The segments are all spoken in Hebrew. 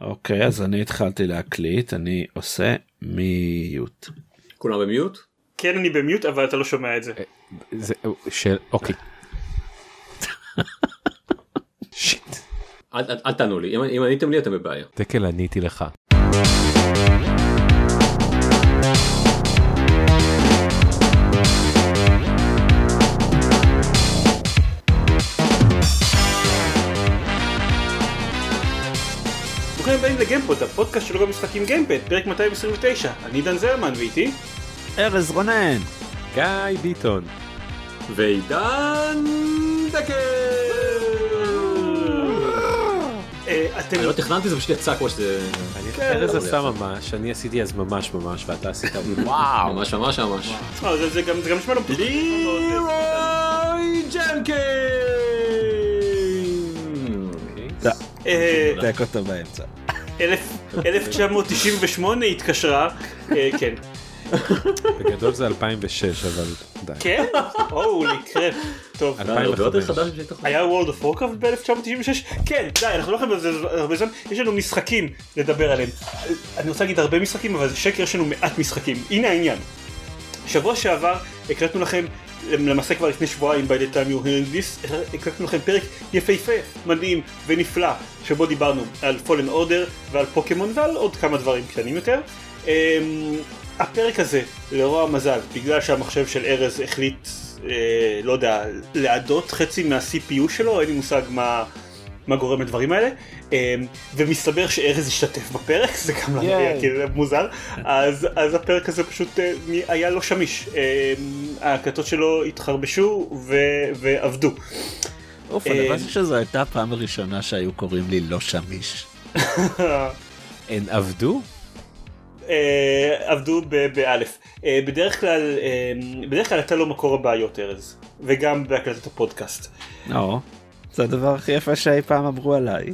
אוקיי, אז אני התחלתי להקליט, אני עושה מיוט. כולם במיוט? כן אני במיוט אבל אתה לא שומע את זה. זה של אוקיי. שיט. אל, תענו לי, אם, אם עניתם לי אתם בבעיה. דקל עניתי לך. לגיימפוד, הפודקאסט של רוב המשחקים גיימפד, פרק 229, אני דן זרמן ואיתי. ארז רונן. גיא ביטון. ועידן דקל! אה, אתם אני לא תכננתי זה פשוט יצא כמו שזה אני כן, ארז עשה. ממש, אני עשיתי אז ממש ממש ואתה עשית וואו. ממש ממש ממש. אה, זה- זה גם נשמע לא. לירוי ג'נקין! אה, תק אותו באמצע. אלף- 1998 התקשרה, אה, כן. בגדול זה 2006 אבל די. כן? הולי קרפ. טוב. יותר 2005. חדש משהיית היה World of Warcraft ב-1996? כן, די, אנחנו לא יכולים לזה הרבה זמן, יש לנו משחקים לדבר עליהם. אני רוצה להגיד הרבה משחקים, אבל זה שקר, יש לנו מעט משחקים. הנה העניין. שבוע שעבר הקלטנו לכם, למעשה כבר לפני שבועיים, by the time you hearing this, הקלטנו לכם פרק יפהפה, מדהים ונפלא, שבו דיברנו על Fallen Order ועל פוקימון ועל עוד כמה דברים קטנים יותר. אמ, הפרק הזה, לרוע המזל, בגלל שהמחשב של ארז החליט, אה, לא יודע, לעדות חצי מה-CPU שלו, אין לי מושג מה, מה גורם לדברים האלה, אה, ומסתבר שארז השתתף בפרק, זה גם לא היה. כאילו מוזר, אז, אז הפרק הזה פשוט אה, היה לא שמיש, אה, ההקלטות שלו התחרבשו ו, ועבדו. אוף, אה, אני חושב שזו הייתה הפעם הראשונה שהיו קוראים לי לא שמיש. הן עבדו? אה, עבדו באלף. אה, בדרך כלל, אה, בדרך כלל אתה לא מקור הבעיות ארז, וגם בהקלטת הפודקאסט. זה הדבר הכי יפה שאי פעם אמרו עליי.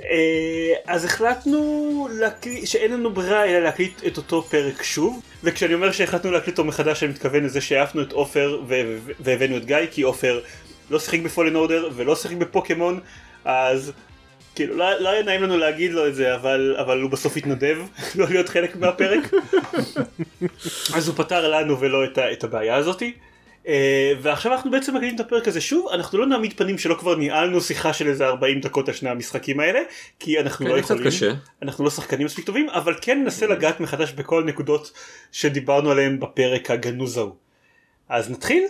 אה, אז החלטנו להקליט, שאין לנו ברירה אלא להקליט את אותו פרק שוב וכשאני אומר שהחלטנו להקליט אותו מחדש אני מתכוון לזה שהעפנו את עופר והבאנו את גיא כי עופר לא שיחק בפולן אורדר ולא שיחק בפוקימון אז כאילו לא, לא היה נעים לנו להגיד לו את זה אבל אבל הוא בסוף התנדב לא להיות חלק מהפרק אז הוא פתר לנו ולא את, ה- את הבעיה הזאתי. Uh, ועכשיו אנחנו בעצם מקליטים את הפרק הזה שוב אנחנו לא נעמיד פנים שלא כבר ניהלנו שיחה של איזה 40 דקות על שני המשחקים האלה כי אנחנו כן, לא יכולים קשה. אנחנו לא שחקנים מספיק טובים אבל כן ננסה לגעת מחדש בכל הנקודות שדיברנו עליהן בפרק הגנוז ההוא. אז נתחיל?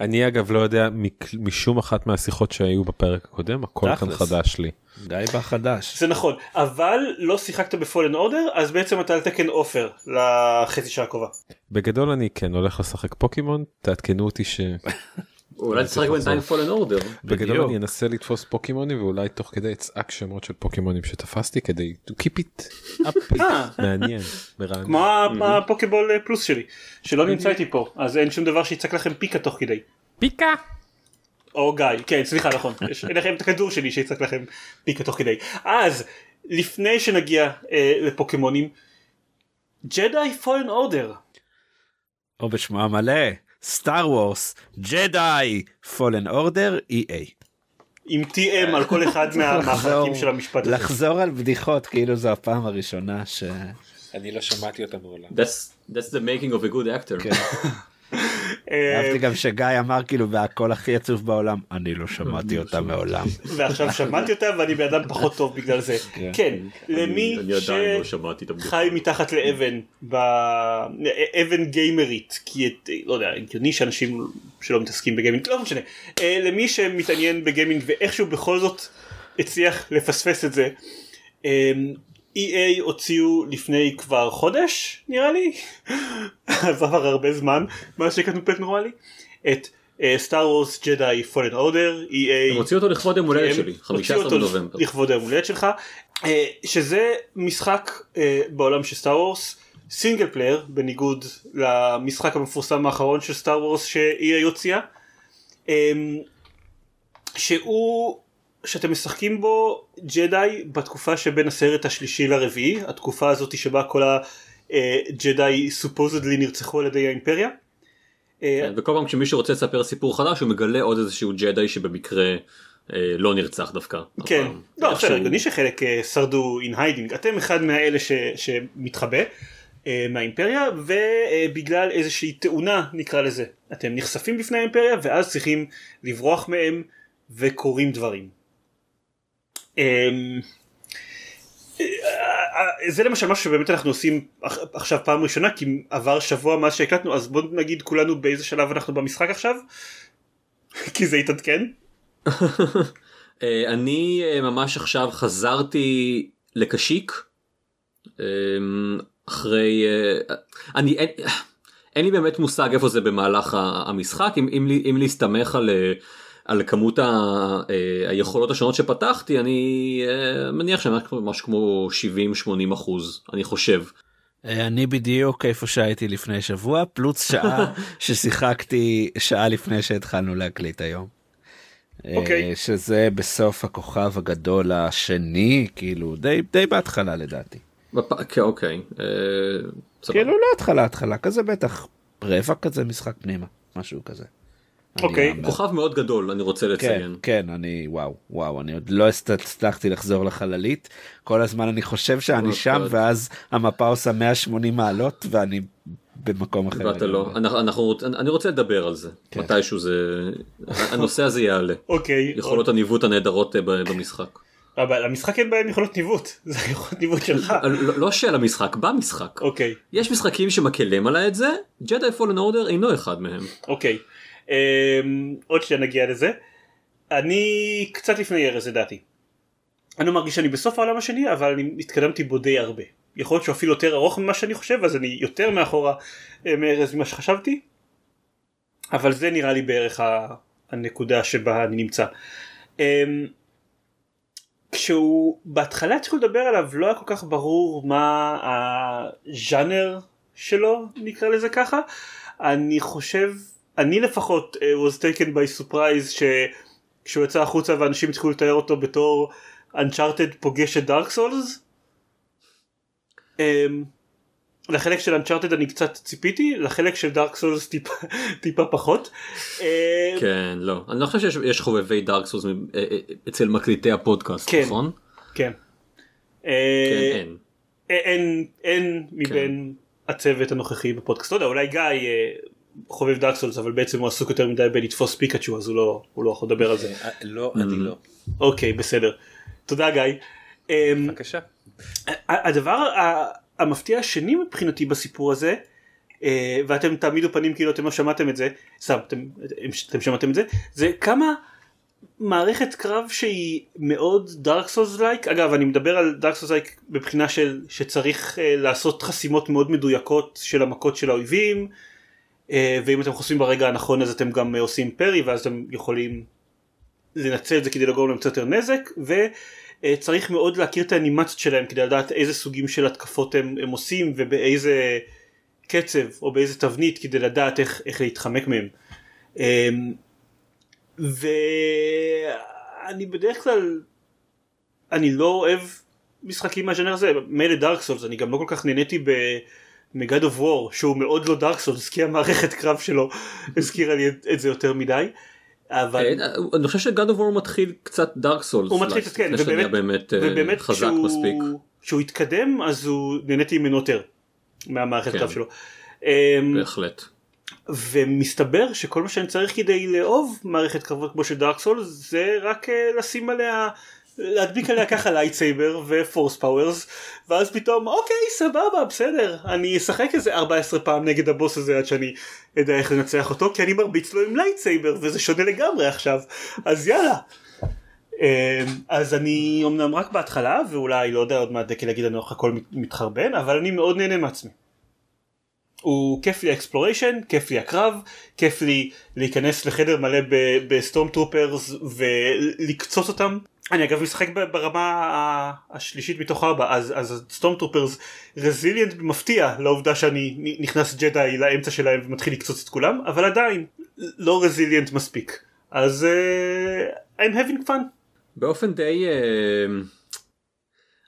אני אגב לא יודע משום אחת מהשיחות שהיו בפרק הקודם הכל כאן. חדש לי. די בחדש. זה נכון אבל לא שיחקת בפולן אורדר אז בעצם אתה על תקן עופר לחצי שעה הקרובה. בגדול אני כן הולך לשחק פוקימון תעדכנו אותי שבגדול אולי תשחק בינתיים פולן אורדר. בדיוק. אני אנסה לתפוס פוקימונים ואולי תוך כדי אצעק שמות של פוקימונים שתפסתי כדי to keep it up אה. מעניין. כמו הפוקיבול אה, פלוס שלי שלא נמצא איתי פה אז אין שום דבר שיצעק לכם פיקה תוך כדי. פיקה. או גיא, כן סליחה נכון, יש אין לכם את הכדור שלי שיצעק לכם פיקה תוך כדי. אז לפני שנגיע אה, לפוקימונים, ג'די פולן אורדר. או בשמו המלא, סטאר וורס, ג'די, פולן אורדר, EA. עם TM על כל אחד מה- מהחלקים של המשפט הזה. לחזור על בדיחות כאילו זו הפעם הראשונה ש... אני לא שמעתי אותה מעולם. That's that's the making of a good actor. כן. אה, אהבתי גם שגיא אמר כאילו בהקול הכי עצוב בעולם, אני לא שמעתי אותה מעולם. ועכשיו שמעתי אותה ואני בן אדם פחות טוב בגלל זה. כן, למי אני עדיין לא. שחי מתחת לאבן, באבן גיימרית, כי את, לא יודע, הגיוני שאנשים שלא מתעסקים בגיימינג, לא משנה, אה, למי שמתעניין בגיימינג ואיכשהו בכל זאת הצליח לפספס את זה, אה, EA הוציאו לפני כבר חודש נראה לי, עבר הרבה זמן מאז שהקלטנו פרק נורמלי, את סטאר וורס ג'די פולן אורדר, EA הם הוציאו אותו לכבוד יום הולדת שלי, הוציאו 15 אותו בנובמבר. לכבוד היום הולדת שלך אה, שזה משחק אה, בעולם של סטאר וורס single player בניגוד למשחק המפורסם האחרון של Star Wars שהיא הוציאה אה, שהוא שאתם משחקים בו ג'די בתקופה שבין הסרט השלישי לרביעי התקופה הזאת שבה כל הג'די supposedly נרצחו על ידי האימפריה. אה, כן, וכל פעם כשמישהו רוצה לספר סיפור חדש הוא מגלה עוד איזשהו ג'די שבמקרה אה, לא נרצח דווקא. כן. לא, בסדר, הגיוני שחלק אה, שרדו in hiding, אתם אחד מהאלה ש- שמתחבא אה, מהאימפריה, ובגלל איזושהי תאונה נקרא לזה, אתם נחשפים בפני האימפריה, ואז צריכים לברוח מהם, וקורים דברים. אמ, אה, אה, זה למשל משהו שבאמת אנחנו עושים עכ- עכשיו פעם ראשונה כי עבר שבוע מאז שהקלטנו אז בוא נגיד כולנו באיזה שלב אנחנו במשחק עכשיו? כי זה התעדכן. אה, אני ממש עכשיו חזרתי לקשיק אה, אחרי אני אין, לי באמת מושג איפה זה במהלך המשחק אם, אם, אם להסתמך על, על כמות ה, אה, היכולות השונות שפתחתי אני אה, מניח שאני ממש כמו 70-80 אחוז אני חושב. אה, אני בדיוק איפה שהייתי לפני שבוע פלוס שעה ששיחקתי שעה לפני שהתחלנו להקליט היום. אוקיי. שזה בסוף הכוכב הגדול השני כאילו די די בהתחלה לדעתי. כן, אוקיי. אה, סבבה. כאילו לא התחלה התחלה כזה בטח רבע כזה משחק פנימה משהו כזה. אוקיי. אאמר. כוכב מאוד גדול אני רוצה כן, לציין. כן, אני וואו, וואו, אני עוד לא הצ- הצלחתי לחזור לחללית. כל הזמן אני חושב שאני שם. ואז המפה עושה 180 מעלות ואני במקום אחר. ואתה לא. אנחנו, אנחנו, אני רוצה לדבר על זה. כן. מתישהו זה... הנושא הזה יעלה. אוקיי יכולות הניווט הנהדרות אה, במשחק. אבל המשחק אין בהם יכולות ניווט זה יכולות ניווט שלך אה, לא לא של המשחק, במשחק. אוקיי יש משחקים שמקלים עליי את זה, ג'די פולן אורדר אינו אחד מהם. אוקיי עוד שניה נגיע לזה. אני קצת לפני ארז לדעתי אני לא מרגיש שאני בסוף העולם השני אבל אני התקדמתי בו די הרבה. יכול להיות שהוא אפילו יותר ארוך ממה שאני חושב אז אני יותר מאחורה אה, מארז ממה שחשבתי. אבל זה נראה לי בערך ה- הנקודה שבה אני נמצא. אמ, כשהוא בהתחלה התחילו לדבר עליו לא היה כל כך ברור מה הז'אנר שלו נקרא לזה ככה. אני חושב אני לפחות uh, was taken by surprise שכשהוא יצא החוצה ואנשים התחילו לתאר אותו בתור Uncharted פוגש את דארק סולס. Um, לחלק של Uncharted אני קצת ציפיתי לחלק של דארק סולס טיפה, טיפה פחות. Um, כן, לא. אני לא חושב שיש יש חובבי דארק סולס מ- אה, אה, אצל מקליטי הפודקאסט, כן. נכון? כן. כן, אה, אין. אין אין מבין הצוות הנוכחי בפודקאסט לא יודע אולי גיא אה, חובב דארק סולס אבל בעצם הוא עסוק יותר מדי בלתפוס פיקאצ'ו אז הוא לא הוא לא יכול לדבר על זה לא, אני לא. אוקיי בסדר תודה גיא. אמ, בבקשה. הדבר המפתיע השני מבחינתי בסיפור הזה אה, ואתם תעמידו פנים כאילו אתם לא שמעתם את זה סתם אתם, אתם שמעתם את זה זה כמה מערכת קרב שהיא מאוד Dark Souls like אגב אני מדבר על Dark Souls like מבחינה של שצריך אה, לעשות חסימות מאוד מדויקות של המכות של האויבים אה, ואם אתם חושבים ברגע הנכון אז אתם גם אה, עושים פרי ואז אתם יכולים לנצל את זה כדי לגרום להם קצת יותר נזק וצריך מאוד להכיר את האנימציות שלהם כדי לדעת איזה סוגים של התקפות הם, הם עושים ובאיזה קצב או באיזה תבנית כדי לדעת איך, איך להתחמק מהם. אמ, ואני בדרך כלל אני לא אוהב משחקים מהז'אנר הזה מילא דארק סולס אני גם לא כל כך נהניתי ב... מ God of War שהוא מאוד לא Dark Souls כי המערכת קרב שלו הזכירה לי את, את זה יותר מדי. אבל אה, אני חושב ש God of War מתחיל קצת Dark Souls. הוא מתחיל קצת כן ובאמת, באמת אה, ובאמת חזק כשהוא, מספיק. כשהוא התקדם אז הוא נהניתי ממנו יותר מהמערכת כן. קרב שלו. אמ, בהחלט. ומסתבר שכל מה שאני צריך כדי לאהוב מערכת קרבות כמו של Dark Souls זה רק אה, לשים עליה להדביק עליה ככה lightsaber ו force powers ואז פתאום אוקיי סבבה בסדר אני אשחק איזה 14 פעם נגד הבוס הזה עד שאני אדע איך לנצח אותו כי אני מרביץ לו עם lightsaber וזה שונה לגמרי עכשיו אז יאללה. אה, אז אני אמנם רק בהתחלה ואולי לא יודע עוד מעט דקל להגיד לנו איך הכל מת- מתחרבן אבל אני מאוד נהנה מעצמי. הוא כיף לי ה exploration, כיף לי הקרב, כיף לי להיכנס לחדר מלא ב stormtroopers ולקצוץ אותם. אני אגב משחק ברמה השלישית מתוך ארבע אז אז stormtroopers resilient מפתיע לעובדה שאני נכנס ג'די לאמצע שלהם ומתחיל לקצוץ את כולם אבל עדיין לא resilient מספיק אז uh, I'm having fun. באופן די אה,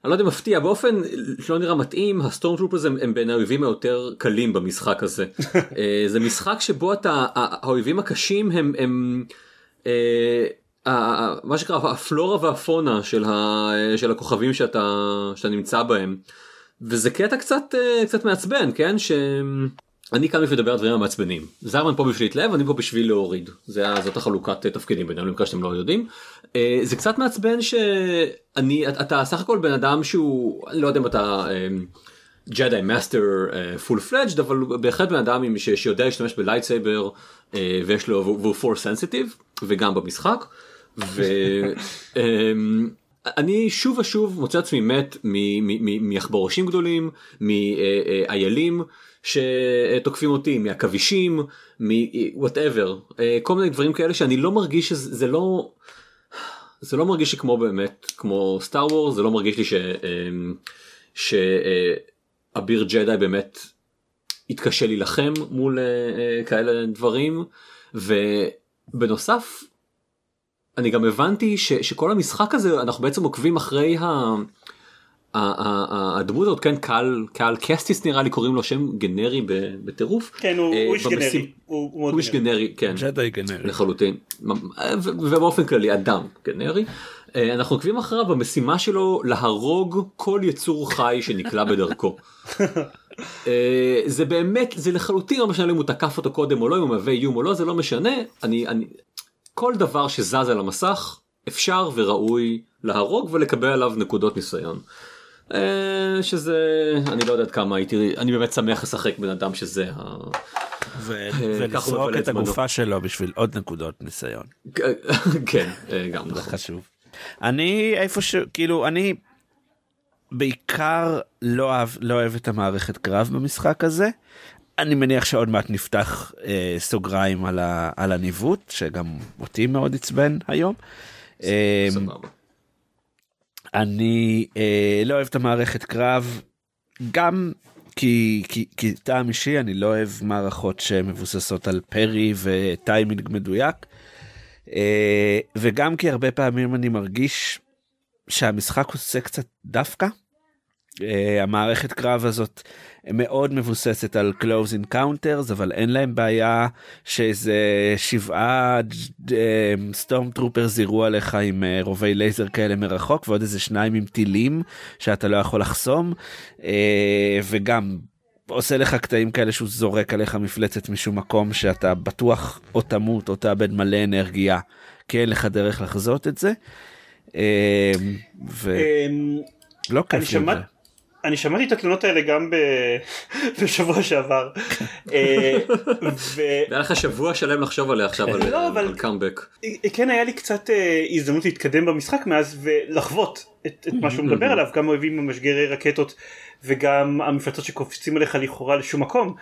אני לא יודע מפתיע באופן שלא נראה מתאים ה stormtroopers הם, הם בין האויבים היותר קלים במשחק הזה אה, זה משחק שבו אתה האויבים הקשים הם הם. ה- מה שנקרא הפלורה והפונה של, ה, של הכוכבים שאתה, שאתה נמצא בהם. וזה קטע קצת אה, קצת מעצבן כן שאני כאן בשביל לדבר על דברים המעצבנים זרמן פה בשביל להתלהב אני פה בשביל להוריד זה זאת החלוקת אה, תפקידים בינינו מקווה שאתם לא יודעים אה, זה קצת מעצבן שאני אתה סך הכל בן אדם שהוא אני לא יודע אם אתה ג'די master full fledged אבל הוא בהחלט בן אדם ש- שיודע להשתמש ב lightsaber אה, ויש לו והוא force sensitive וגם במשחק. ואני שוב ושוב מוצא עצמי מת מעכברושים גדולים, מאיילים שתוקפים אותי, מעכבישים, מ whatever, כל מיני דברים כאלה שאני לא מרגיש שזה זה לא, זה לא מרגיש לי כמו באמת כמו Star Wars, זה לא מרגיש לי ש... אמ, שאביר ג'די באמת יתקשה להילחם מול אה, אה, כאלה דברים. ובנוסף אני גם הבנתי ש, שכל המשחק הזה אנחנו בעצם עוקבים אחרי ה... ה- ה- ה- הדמות הזאת כן קהל קהל קסטיס נראה לי קוראים לו שם גנרי ב- בטירוף. כן, הוא אה, הוא איש גנרי. הוא איש גנרי כן ג'די גנרי. לחלוטין ו- ובאופן כללי אדם גנרי. אה, אנחנו עוקבים אחריו במשימה שלו להרוג כל יצור חי שנקלע בדרכו. אה, זה באמת זה לחלוטין לא משנה אם הוא תקף אותו קודם או לא אם הוא מהווה איום או לא זה לא משנה אני אני כל דבר שזז על המסך אפשר וראוי להרוג ולקבל עליו נקודות ניסיון. אה, שזה אני לא יודע עד כמה הייתי אני באמת שמח לשחק בן אדם שזה ה... הוא ולסרוק את. הגופה שלו בשביל עוד נקודות ניסיון. כן אה, גם זה נכון. חשוב. אני איפה ש... כאילו אני בעיקר לא אוהב, לא אוהב את המערכת קרב במשחק הזה. אני מניח שעוד מעט נפתח אה, סוגריים על, ה, על הניווט שגם אותי מאוד עצבן היום. אה, סבבה. אני אה, לא אוהב את המערכת קרב גם כי, כי, כי טעם אישי אני לא אוהב מערכות שמבוססות על פרי וטיימינג מדויק. אה, וגם כי הרבה פעמים אני מרגיש שהמשחק עושה קצת דווקא. אה, המערכת קרב הזאת מאוד מבוססת על close encounters אבל אין להם בעיה שאיזה שבעה stormtroopers יראו עליך עם אה, רובי לייזר כאלה מרחוק ועוד איזה שניים עם טילים שאתה לא יכול לחסום אה, וגם עושה לך קטעים כאלה שהוא זורק עליך מפלצת משום מקום שאתה בטוח או תמות או תאבד מלא אנרגיה כי אין לך דרך לחזות את זה. אה, ולא אמ, כיף אני לי. אני שמעתי את התלונות האלה גם ב... בשבוע שעבר. אה, ו... היה לך שבוע שלם לחשוב עליה עכשיו על לא, אבל- על קאמבק. כן היה לי קצת אה, הזדמנות להתקדם במשחק מאז ולחוות את, את מה שהוא מדבר עליו גם אויבים המשגרי רקטות וגם המפלצות שקופצים עליך לכאורה לשום מקום.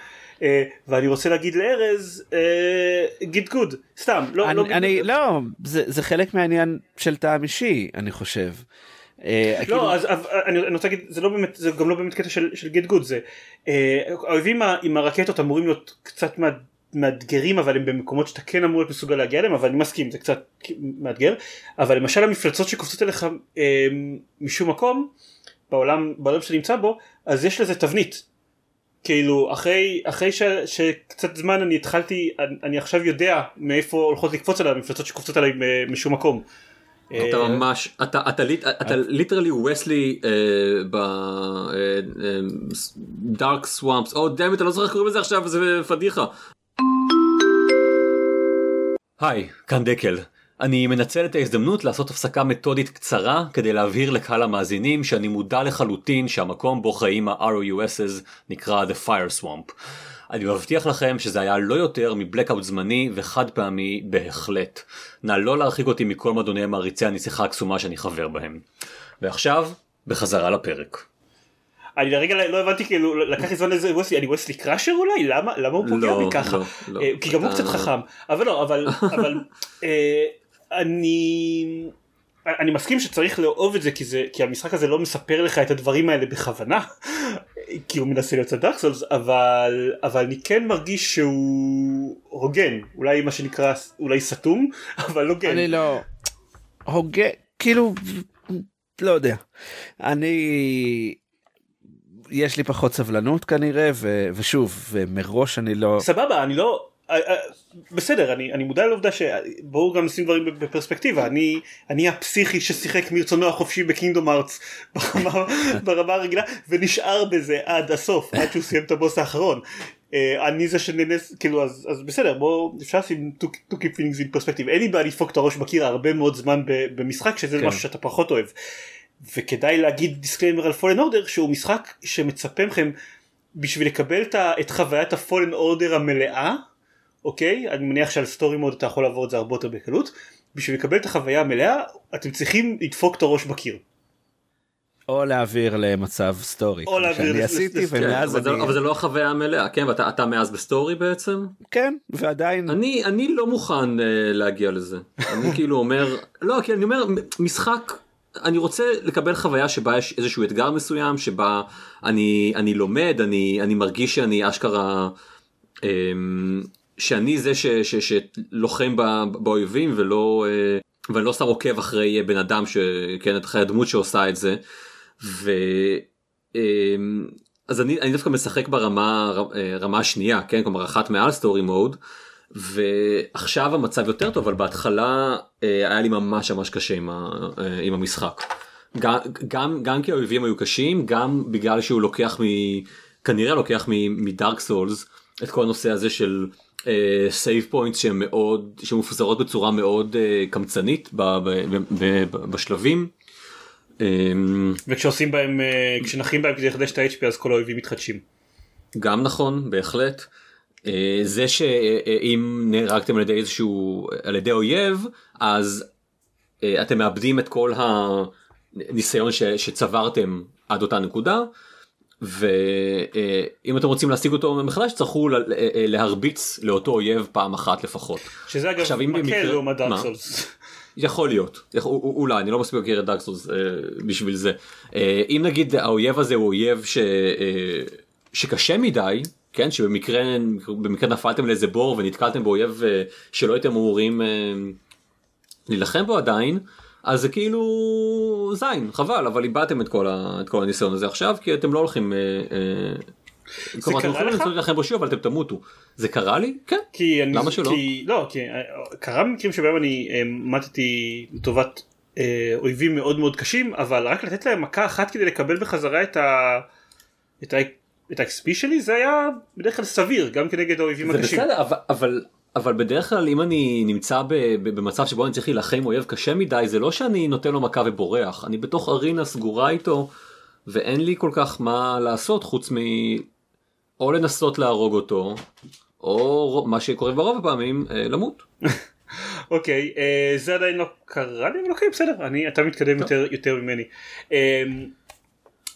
אה, ואני רוצה להגיד לארז git gud סתם לא אני, לא, אני לא זה, זה חלק מהעניין של טעם אישי אני חושב. אה, כאילו, לא אז אבל אני, רוצה להגיד זה לא באמת זה גם לא באמת קטע של, git gud זה אה, האויבים עם הרקטות אמורים להיות קצת מאתגרים אבל הם במקומות שאתה כן אמור להיות מסוגל להגיע אליהם אבל אני מסכים זה קצת מאתגר אבל למשל המפלצות שקופצות אליך אה, משום מקום בעולם בעולם שאתה נמצא בו אז יש לזה תבנית כאילו אחרי אחרי ש, שקצת זמן אני התחלתי אני, אני עכשיו יודע מאיפה הולכות לקפוץ עליי המפלצות שקופצות עליי משום מקום. אתה אה, ממש אתה אתה lit- אתה literally Westley ב Dark Swamps of Doom אתה לא זוכר איך קוראים לזה עכשיו זה פדיחה. היי כאן דקל. אני מנצל את ההזדמנות לעשות הפסקה מתודית קצרה כדי להבהיר לקהל המאזינים שאני מודע לחלוטין שהמקום בו חיים ה-ROUS's נקרא The Fire Swamp. אני מבטיח לכם שזה היה לא יותר מבלקאוט זמני וחד פעמי בהחלט. נא לא להרחיק אותי מכל מועדוני מעריצי הנסיכה הקסומה שאני חבר בהם. ועכשיו, בחזרה לפרק. אני לרגע לא הבנתי כאילו לקח לי זמן לזה ווסלי אני ווסלי קראשר אולי למה למה הוא פוגע לא, בי ככה לא, לא. אה, כי גם הוא קצת חכם אבל לא אבל אבל אה, אני אני מסכים שצריך לאהוב את זה כי זה כי המשחק הזה לא מספר לך את הדברים האלה בכוונה כי הוא מנסה להיות דארק סולס אבל אבל אני כן מרגיש שהוא הוגן. אולי מה שנקרא אולי סתום אבל הוגן. אני לא. הוגה כאילו לא יודע. אני יש לי פחות סבלנות כנראה ו, ושוב ומראש אני לא סבבה אני לא בסדר אני אני מודע לעובדה שבואו גם נשים דברים בפרספקטיבה. אני אני הפסיכי ששיחק מרצונו החופשי בקינדום ארץ ברמה, ברמה הרגילה ונשאר בזה עד הסוף עד שהוא סיים את הבוס האחרון. אה, אני זה שננס כאילו אז, אז בסדר בואו אפשר לשים to keep things in perspective. אין לי בעיה לדפוק את הראש בקיר הרבה מאוד זמן במשחק שזה כן. משהו שאתה פחות אוהב. וכדאי להגיד disclaimer על Fallen Order שהוא משחק שמצפה מכם בשביל לקבל את חוויית ה Fallen Order המלאה אוקיי? אני מניח שעל story mode אתה יכול לעבור את זה הרבה יותר בקלות. בשביל לקבל את החוויה המלאה אתם צריכים לדפוק את הראש בקיר. או להעביר למצב story או להעביר שאני עשיתי ומאז אבל, אני... אבל זה לא החוויה המלאה כן? ואתה אתה מאז ב story בעצם? כן ועדיין אני אני לא מוכן אה, להגיע לזה. אני כאילו אומר לא כי אני אומר משחק אני רוצה לקבל חוויה שבה יש איזשהו אתגר מסוים שבה אני אני לומד אני אני מרגיש שאני אשכרה. אמ, שאני זה ש, ש, שלוחם באויבים ולא אה, ואני לא סתם עוקב אחרי בן אדם שכן אחרי הדמות שעושה את זה. ו... אמ, אז אני, אני דווקא משחק ברמה אה, רמה שנייה כן כלומר אחת מעל סטורי מוד ועכשיו המצב יותר טוב אבל בהתחלה אה, היה לי ממש ממש קשה עם, ה, עם המשחק. גם, גם, גם כי האויבים היו קשים גם בגלל שהוא לוקח מ... כנראה לוקח מדארק סולס את כל הנושא הזה של save אה, points שהן מאוד שמפוזרות בצורה מאוד אה, קמצנית ב, ב, ב, ב, ב, בשלבים. אמ, וכשעושים בהם אה, כשנחים בהם כדי לחדש את ה-HP אז כל האויבים מתחדשים. גם נכון בהחלט. אה, זה שאם נהרגתם על ידי איזשהו על ידי אויב אז אה, אתם מאבדים את כל הניסיון ש, שצברתם עד אותה נקודה ואם אתם רוצים להשיג אותו מחדש תצטרכו אה, אה, להרביץ לאותו אויב פעם אחת לפחות. שזה אגב מקל במקרה... לעומת דארק סולס. יכול להיות אולי אני לא מספיק מכיר את דארק סולס אה, בשביל זה אם נגיד האויב הזה הוא אויב ש... שקשה מדי כן שבמקרה במקרה נפלתם לאיזה בור ונתקלתם באויב שלא הייתם אמורים להילחם בו עדיין אז זה כאילו זין חבל אבל איבדתם את כל, ה, את כל הניסיון הזה עכשיו כי אתם לא הולכים. אה, אה, זה קרה לך? לנסות להילחם בו אבל אתם תמותו. זה קרה לי? כן. כי אני, למה שלא? כי, לא, כי אה, קרה מקרים שבהם אני מתתי לטובת אה, אויבים מאוד מאוד קשים אבל רק לתת להם מכה אחת כדי לקבל בחזרה את ה... את ה... את ה-XP שלי זה היה בדרך כלל סביר גם כנגד האויבים הקשים. זה בסדר אבל, אבל אבל בדרך כלל אם אני נמצא במצב שבו אני צריך להילחם עם אויב קשה מדי זה לא שאני נותן לו מכה ובורח אני בתוך ארינה סגורה איתו ואין לי כל כך מה לעשות חוץ מ... או לנסות להרוג אותו או מה שקורה ברוב הפעמים אה, למות. אוקיי אה, זה עדיין לא קרה לי אבל אוקיי בסדר אני אתה מתקדם יותר יותר ממני. אה,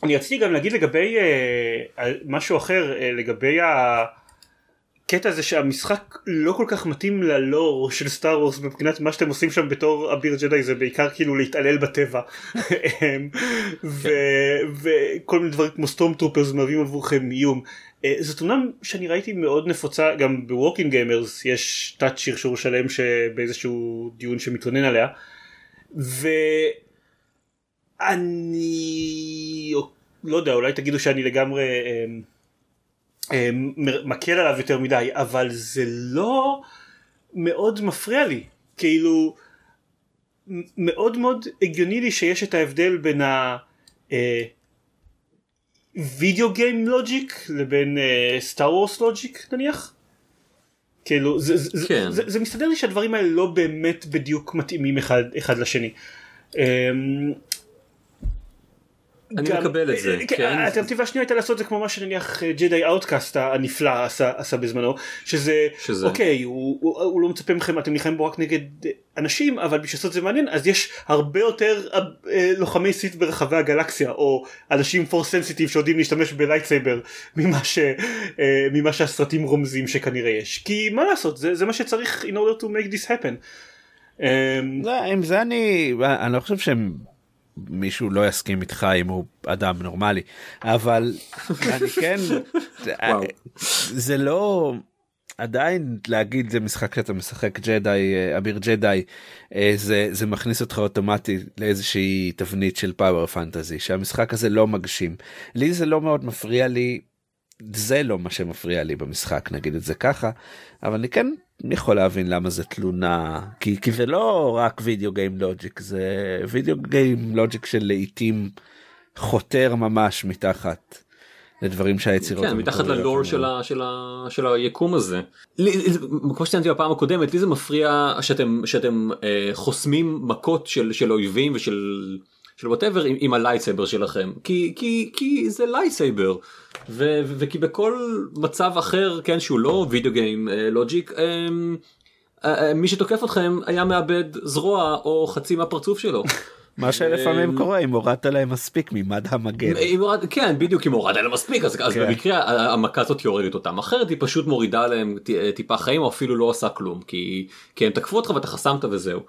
אני רציתי גם להגיד לגבי משהו אחר לגבי ה... הקטע הזה שהמשחק לא כל כך מתאים ללור של Star Wars מבחינת מה שאתם עושים שם בתור אביר ג'די זה בעיקר כאילו להתעלל בטבע. אמ, וכל מיני דברים כמו stormtroopers מהווים עבורכם איום. אה, זאת אומנם שאני ראיתי מאוד נפוצה גם ב Working Gamers יש תת שרשור שלם שבאיזשהו דיון שמתלונן עליה. ואני לא יודע אולי תגידו שאני לגמרי אה, מקל עליו יותר מדי אבל זה לא מאוד מפריע לי כאילו מאוד מאוד הגיוני לי שיש את ההבדל בין ה... וידאו גיים לוג'יק לבין סטאר וורס לוג'יק נניח. כאילו זה, זה, כן. זה, זה מסתדר לי שהדברים האלה לא באמת בדיוק מתאימים אחד, אחד לשני. אמ, אני גם, מקבל את זה, כן. כן. האלטרנטיבה השנייה הייתה לעשות זה כמו מה שנניח Jedi Outcast הנפלא עשה, עשה בזמנו, שזה, שזה... אוקיי, הוא, הוא, הוא לא מצפה מכם, אתם נלחמים בו רק נגד אנשים, אבל בשביל לעשות זה מעניין, אז יש הרבה יותר אה, לוחמי Sith ברחבי הגלקסיה, או אנשים force sensitive שיודעים להשתמש ב lightsaber ממה, ש, אה, ממה שהסרטים רומזים שכנראה יש, כי מה לעשות, זה, זה מה שצריך in order to make this happen. לא, עם זה אני, אני לא חושב שהם מישהו לא יסכים איתך אם הוא אדם נורמלי. אבל אני כן זה לא עדיין להגיד זה משחק שאתה משחק ג'די אביר ג'די זה זה מכניס אותך אוטומטי לאיזושהי תבנית של פאוור פנטזי שהמשחק הזה לא מגשים. לי זה לא מאוד מפריע לי זה לא מה שמפריע לי במשחק נגיד את זה ככה אבל אני כן יכול להבין למה זה תלונה כי כי זה לא רק video game logic זה video game logic של לעיתים חותר ממש מתחת לדברים שהיצירות כן, מתחת ללור. של, ה, של, ה, של היקום הזה. לי- כמו שציינתי בפעם הקודמת לי זה מפריע שאתם שאתם אה, חוסמים מכות של, של אויבים ושל של whatever עם, עם ה lightsaber שלכם כי כי כי זה lightsaber ו, ו, וכי בכל מצב אחר כן שהוא לא וידאו גיים אה, לוג'יק אה, אה, מי שתוקף אתכם היה מאבד זרוע או חצי מהפרצוף שלו. מה שלפעמים אמ, קורה אם הורדת להם מספיק ממד המגן. הורד, כן בדיוק אם הורדת להם מספיק אז, אז כן. במקרה המכה הזאת יורדת אותם אחרת היא פשוט מורידה להם ט- טיפה חיים או אפילו לא עושה כלום כי, כי הם תקפו אותך ואתה חסמת וזהו.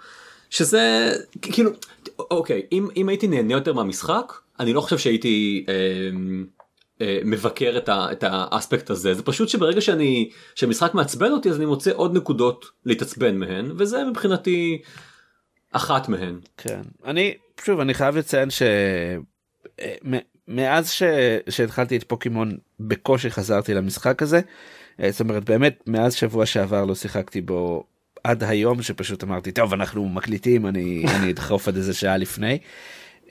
שזה כאילו אוקיי אם, אם הייתי נהנה יותר מהמשחק אני לא חושב שהייתי אה, אה, מבקר את, ה, את האספקט הזה. זה פשוט שברגע שאני שהמשחק מעצבן אותי אז אני מוצא עוד נקודות להתעצבן מהן וזה מבחינתי אחת מהן. כן. אני שוב אני חייב לציין שמאז ש... שהתחלתי את פוקימון בקושי חזרתי למשחק הזה. אה, זאת אומרת באמת מאז שבוע שעבר לא שיחקתי בו עד היום שפשוט אמרתי טוב אנחנו מקליטים אני אני אדחוף עד איזה שעה לפני.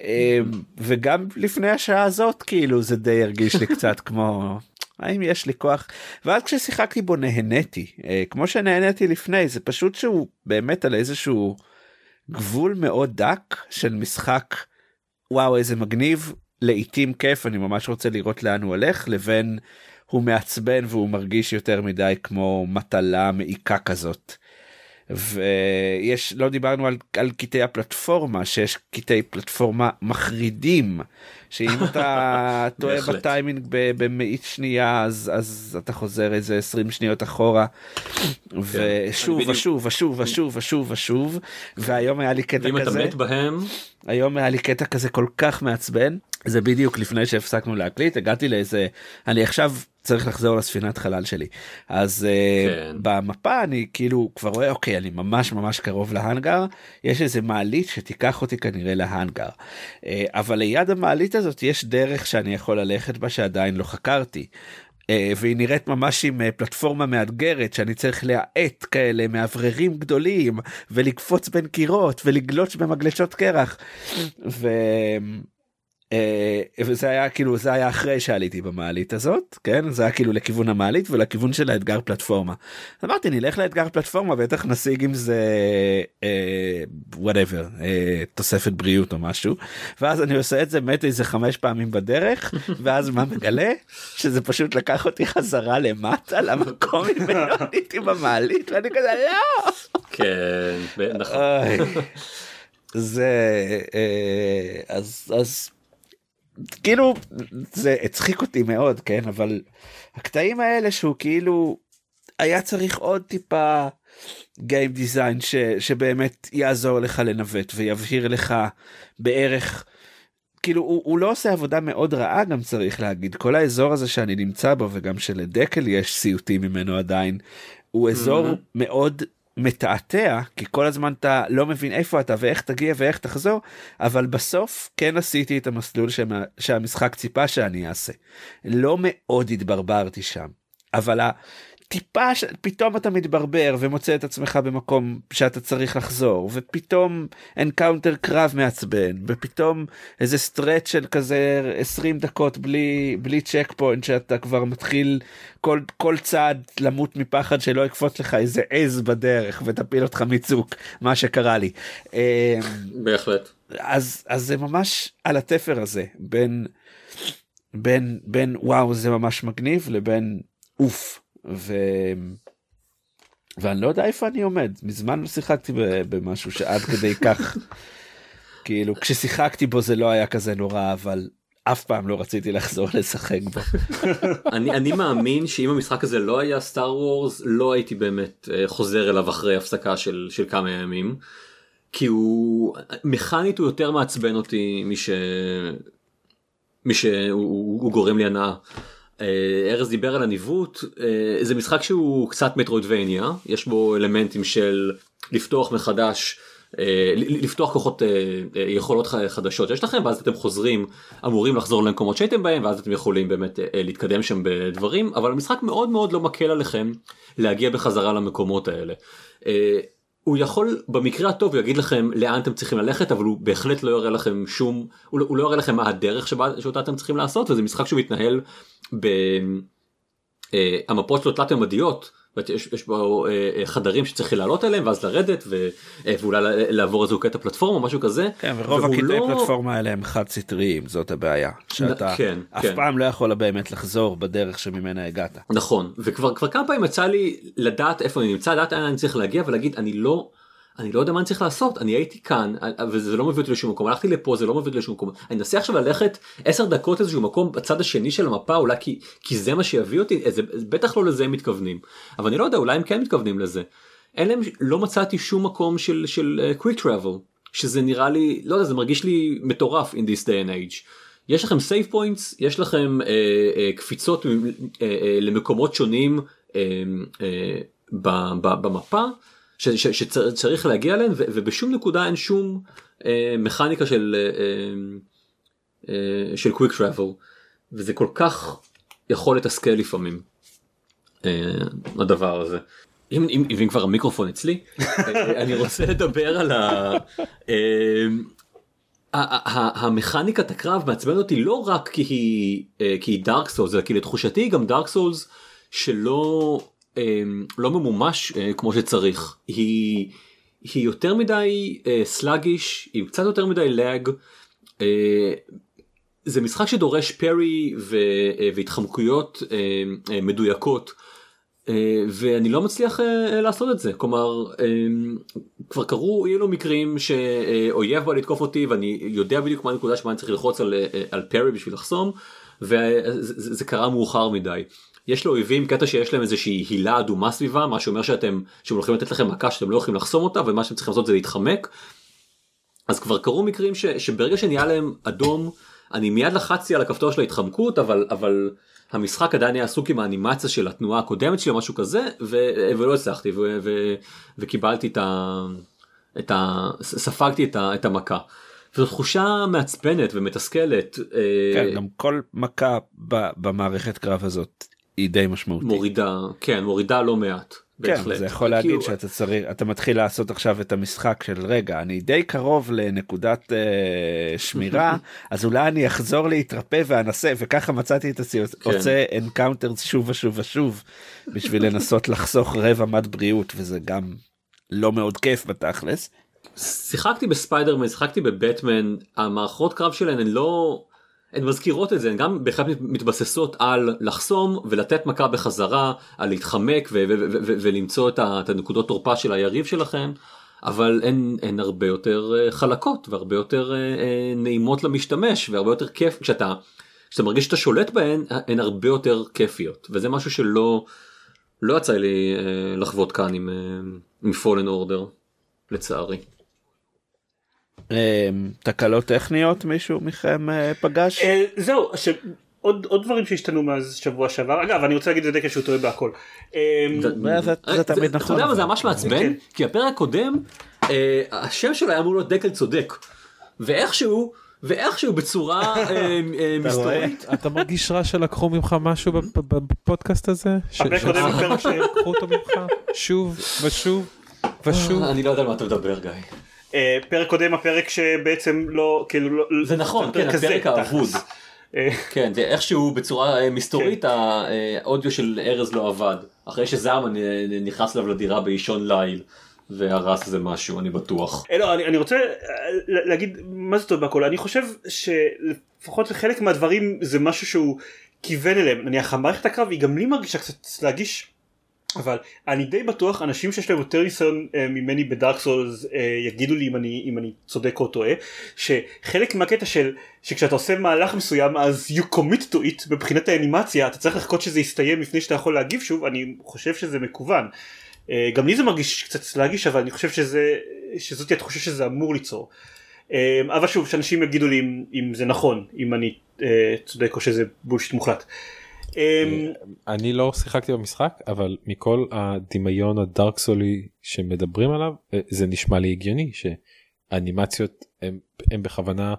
אה, וגם לפני השעה הזאת כאילו זה די הרגיש לי קצת כמו האם יש לי כוח ואז כששיחקתי בו נהניתי אה, כמו שנהניתי לפני זה פשוט שהוא באמת על איזשהו גבול מאוד דק של משחק וואו איזה מגניב לעיתים כיף אני ממש רוצה לראות לאן הוא הולך לבין הוא מעצבן והוא מרגיש יותר מדי כמו מטלה מעיקה כזאת. ויש לא דיברנו על, על קטעי הפלטפורמה שיש קטעי פלטפורמה מחרידים שאם אתה טועה. בטיימינג במאית שנייה אז אז אתה חוזר איזה 20 שניות אחורה. ושוב אני בדיוק- ושוב ושוב ושוב ושוב ושוב והיום היה לי קטע אם אתה כזה. מת בהם היום היה לי קטע כזה כל כך מעצבן. זה בדיוק לפני שהפסקנו להקליט הגעתי לאיזה אני עכשיו צריך לחזור לספינת חלל שלי אז כן. uh, במפה אני כאילו כבר רואה אוקיי אני ממש ממש קרוב להאנגר יש איזה מעלית שתיקח אותי כנראה להאנגר uh, אבל ליד המעלית הזאת יש דרך שאני יכול ללכת בה שעדיין לא חקרתי. אה, והיא נראית ממש עם אה, פלטפורמה מאתגרת שאני צריך להאט כאלה מאווררים גדולים ולקפוץ בין קירות ולגלוש במגלשות קרח. ו... אה, וזה היה כאילו זה היה אחרי שעליתי במעלית הזאת כן זה היה כאילו לכיוון המעלית ולכיוון של האתגר פלטפורמה. אמרתי נלך לאתגר פלטפורמה בטח נשיג עם זה וואטאבר תוספת בריאות או משהו ואז אני עושה את זה מת איזה חמש פעמים בדרך ואז מה מגלה שזה פשוט לקח אותי חזרה למטה למקום ממנו עליתי במעלית ואני כזה לא. כן נכון. זה אה, אז אז כאילו זה הצחיק אותי מאוד כן אבל הקטעים האלה שהוא כאילו היה צריך עוד טיפה גיים דיזיין ש, שבאמת יעזור לך לנווט ויבהיר לך בערך כאילו הוא, הוא לא עושה עבודה מאוד רעה גם צריך להגיד כל האזור הזה שאני נמצא בו וגם שלדקל יש סיוטים ממנו עדיין הוא אזור Mhm. מאוד מתעתע כי כל הזמן אתה לא מבין איפה אתה ואיך תגיע ואיך תחזור אבל בסוף כן עשיתי את המסלול שמה, שהמשחק ציפה שאני אעשה. לא מאוד התברברתי שם אבל טיפה ש... פתאום אתה מתברבר ומוצא את עצמך במקום שאתה צריך לחזור ופתאום encounter קרב מעצבן ופתאום איזה stretch של כזה 20 דקות בלי בלי checkpoint שאתה כבר מתחיל כל כל צעד למות מפחד שלא יקפוץ לך איזה עז בדרך ותפיל אותך מצוק מה שקרה לי. אמ, בהחלט אז אז זה ממש על התפר הזה בין בין בין וואו זה ממש מגניב לבין אוף ו... ואני לא יודע איפה אני עומד מזמן לא שיחקתי במשהו שעד כדי כך כאילו כששיחקתי בו זה לא היה כזה נורא אבל אף פעם לא רציתי לחזור לשחק בו. אני אני מאמין שאם המשחק הזה לא היה סטאר וורס לא הייתי באמת אה, חוזר אליו אחרי הפסקה של של כמה ימים. כי הוא מכנית הוא יותר מעצבן אותי מש משהוא הוא- הוא גורם לי הנאה. אה, ארז דיבר על הניווט אה, זה משחק שהוא קצת מטרוידבניה יש בו אלמנטים של לפתוח מחדש אה, לפתוח כוחות יכולות חדשות שיש לכם ואז אתם חוזרים אמורים לחזור למקומות שהייתם בהם ואז אתם יכולים באמת להתקדם שם בדברים אבל המשחק מאוד מאוד לא מקל עליכם להגיע בחזרה למקומות האלה. הוא יכול במקרה הטוב להגיד לכם לאן אתם צריכים ללכת אבל הוא בהחלט לא יראה לכם שום הוא לא, הוא לא יראה לכם מה הדרך שבה שאותה אתם צריכים לעשות וזה משחק שמתנהל ב... אה, המפות שלו תלת ממדיות יש, יש בו אה, אה, חדרים שצריך לעלות אליהם ואז לרדת ו, אה, ואולי לעבור איזה קטע פלטפורמה או משהו כזה. כן, ורוב הקטעי לא- פלטפורמה האלה הם חד סטריים, זאת הבעיה. שאתה כן, אף כן. פעם לא יכול באמת לחזור בדרך שממנה הגעת. נכון וכבר כבר כמה פעמים יצא לי לדעת איפה אני נמצא לדעת לאן אני צריך להגיע ולהגיד אני לא. אני לא יודע מה אני צריך לעשות אני הייתי כאן וזה לא מביא אותי לשום מקום הלכתי לפה זה לא מביא אותי לשום מקום אני אנסה עכשיו ללכת 10 דקות איזשהו מקום בצד השני של המפה אולי כי כי זה מה שיביא אותי זה בטח לא לזה הם מתכוונים אבל אני לא יודע אולי הם כן מתכוונים לזה. אין להם לא מצאתי שום מקום של של quick travel שזה נראה לי לא יודע זה מרגיש לי מטורף in this day and age. יש לכם save points יש לכם אה, אה, קפיצות אה, אה, למקומות שונים אה, אה, ב, ב, במפה ש, ש, שצריך להגיע אליהם ו, ובשום נקודה אין שום אה, מכניקה של אה, אה, של קוויק טראבל וזה כל כך יכול לתסכל לפעמים אה, הדבר הזה. אם, אם, אם כבר המיקרופון אצלי אה, אני רוצה לדבר על ה... אה, ה- ה- המכניקת הקרב מעצבנת אותי לא רק כי היא אה, כי היא דארק סולס אלא כי לתחושתי גם דארק סולס שלא אה, לא ממומש אה, כמו שצריך היא היא יותר מדי סלאגיש היא קצת יותר מדי לאג. זה משחק שדורש פרי ו- אה, והתחמקויות אה, אה, מדויקות. אה, ואני לא מצליח אה, לעשות את זה כלומר אה, כבר קרו אילו מקרים שאויב בא לתקוף אותי ואני יודע בדיוק מה הנקודה שבה אני צריך ללחוץ על, אה, על פרי בשביל לחסום וזה זה קרה מאוחר מדי. יש לאויבים קטע שיש להם איזושהי הילה אדומה סביבה מה שאומר שאתם שהם הולכים לתת לכם מכה שאתם לא יכולים לחסום אותה ומה שאתם צריכים לעשות זה להתחמק. אז כבר קרו מקרים ש, שברגע שנהיה להם אדום אני מיד לחצתי על הכפתור של ההתחמקות אבל אבל המשחק עדיין היה עסוק עם האנימציה של התנועה הקודמת שלי או משהו כזה ו, ולא הצלחתי ו, ו, וקיבלתי את ה... את ה... ספגתי את, ה, את המכה. זו תחושה מעצבנת ומתסכלת. אה, כן, גם כל מכה במערכת קרב הזאת היא די משמעותית. מורידה כן מורידה לא מעט. כן, בהחלט. זה יכול להגיד כאילו, שאתה צריך, אתה מתחיל לעשות עכשיו את המשחק של רגע, אני די קרוב לנקודת אה, שמירה, אז אולי אני אחזור להתרפא ואנסה, וככה מצאתי את עצמי כן. עושה encounters שוב ושוב ושוב, בשביל לנסות לחסוך רבע מד בריאות, וזה גם לא מאוד כיף בתכלס. שיחקתי בספיידרמן שיחקתי בבטמן המערכות קרב שלהן הן לא הן מזכירות את זה הן גם בהחלט מתבססות על לחסום ולתת מכה בחזרה על להתחמק ו- ו- ו- ו- ולמצוא את ה- את הנקודות תורפה של היריב שלכם אבל הן, הן הרבה יותר אה, חלקות והרבה יותר אה, אה, נעימות למשתמש והרבה יותר כיף כשאתה כשאתה מרגיש שאתה שולט בהן הן הרבה יותר כיפיות וזה משהו שלא לא יצא לי לחוות כאן עם, עם פולן אורדר לצערי. אה, תקלות טכניות מישהו מכם אה, פגש? אה, זהו, עוד עוד דברים שהשתנו מאז שבוע שעבר, אגב אני רוצה להגיד לדקל שהוא טועה בהכל. אה, זה- תמיד אתה נכון. יודע מה זה. ממש מעצבן? כן. כי הפרק הקודם השם שלו היה אמור להיות דקל צודק. ואיכשהו ואיכשהו בצורה מסתורית. אתה מרגיש רע שלקחו ממך משהו בפ- בפ- בפודקאסט הזה? הפרק ש- הקודם הוא פרק ש- לקחו אותו ממך שוב ושוב ושוב. אני לא יודע על מה אתה מדבר גיא. אה, פרק קודם הפרק שבעצם לא כאילו לא זה נכון כן כזה, הפרק האבוד. אה, כן ואיכשהו בצורה אה, כן. מסתורית האודיו של ארז לא עבד. אחרי שזלמן אה, נכנס אליו לדירה באישון ליל והרס איזה משהו אני בטוח. לא, אני, אני רוצה להגיד מה זה טוב בהכל אני חושב שלפחות לחלק מהדברים זה משהו שהוא כיוון אליהם נניח המערכת הקרב היא גם לי מרגישה קצת להגיש אבל אני די בטוח אנשים שיש להם יותר ניסיון אה, ממני בדארק סולס אה, יגידו לי אם אני, אם אני צודק או טועה שחלק מהקטע של שכשאתה עושה מהלך מסוים אז you commit to it מבחינת האנימציה אתה צריך לחכות שזה יסתיים לפני שאתה יכול להגיב שוב אני חושב שזה מקוון. אה, גם לי זה מרגיש קצת להגיש אבל אני חושב שזה שזאת התחושה שזה אמור ליצור. אה, אבל שוב שאנשים יגידו לי אם, אם זה נכון אם אני אה, צודק או שזה בולשיט מוחלט. אמ, אני לא שיחקתי במשחק אבל מכל הדמיון הדארק סולי שמדברים עליו אה, זה נשמע לי הגיוני שהאנימציות הם, הם בכוונה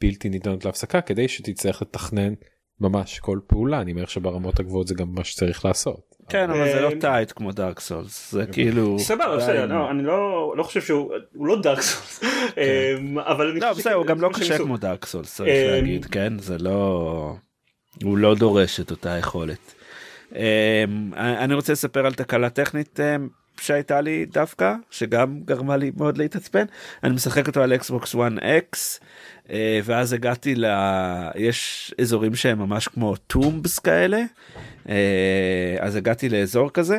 בלתי ניתנות להפסקה כדי שתצטרך לתכנן ממש כל פעולה. אני אומר שברמות הגבוהות זה גם מה שצריך לעשות. כן אבל זה לא אמ, טייט כמו Dark Souls זה כאילו סבבה בסדר עדיין- לא, אני לא לא חושב שהוא הוא לא Dark Souls. אמ, אבל לא הוא גם לא קשה. כמו Dark Souls צריך אמ, להגיד כן? זה לא הוא לא דורש את אותה יכולת. אמ, אני רוצה לספר על תקלה טכנית אמ, שהייתה לי דווקא שגם גרמה לי מאוד להתעצבן אני משחק אותו על Xbox 1 X ואז הגעתי ל... יש אזורים שהם ממש כמו tombs כאלה אה, אז הגעתי לאזור כזה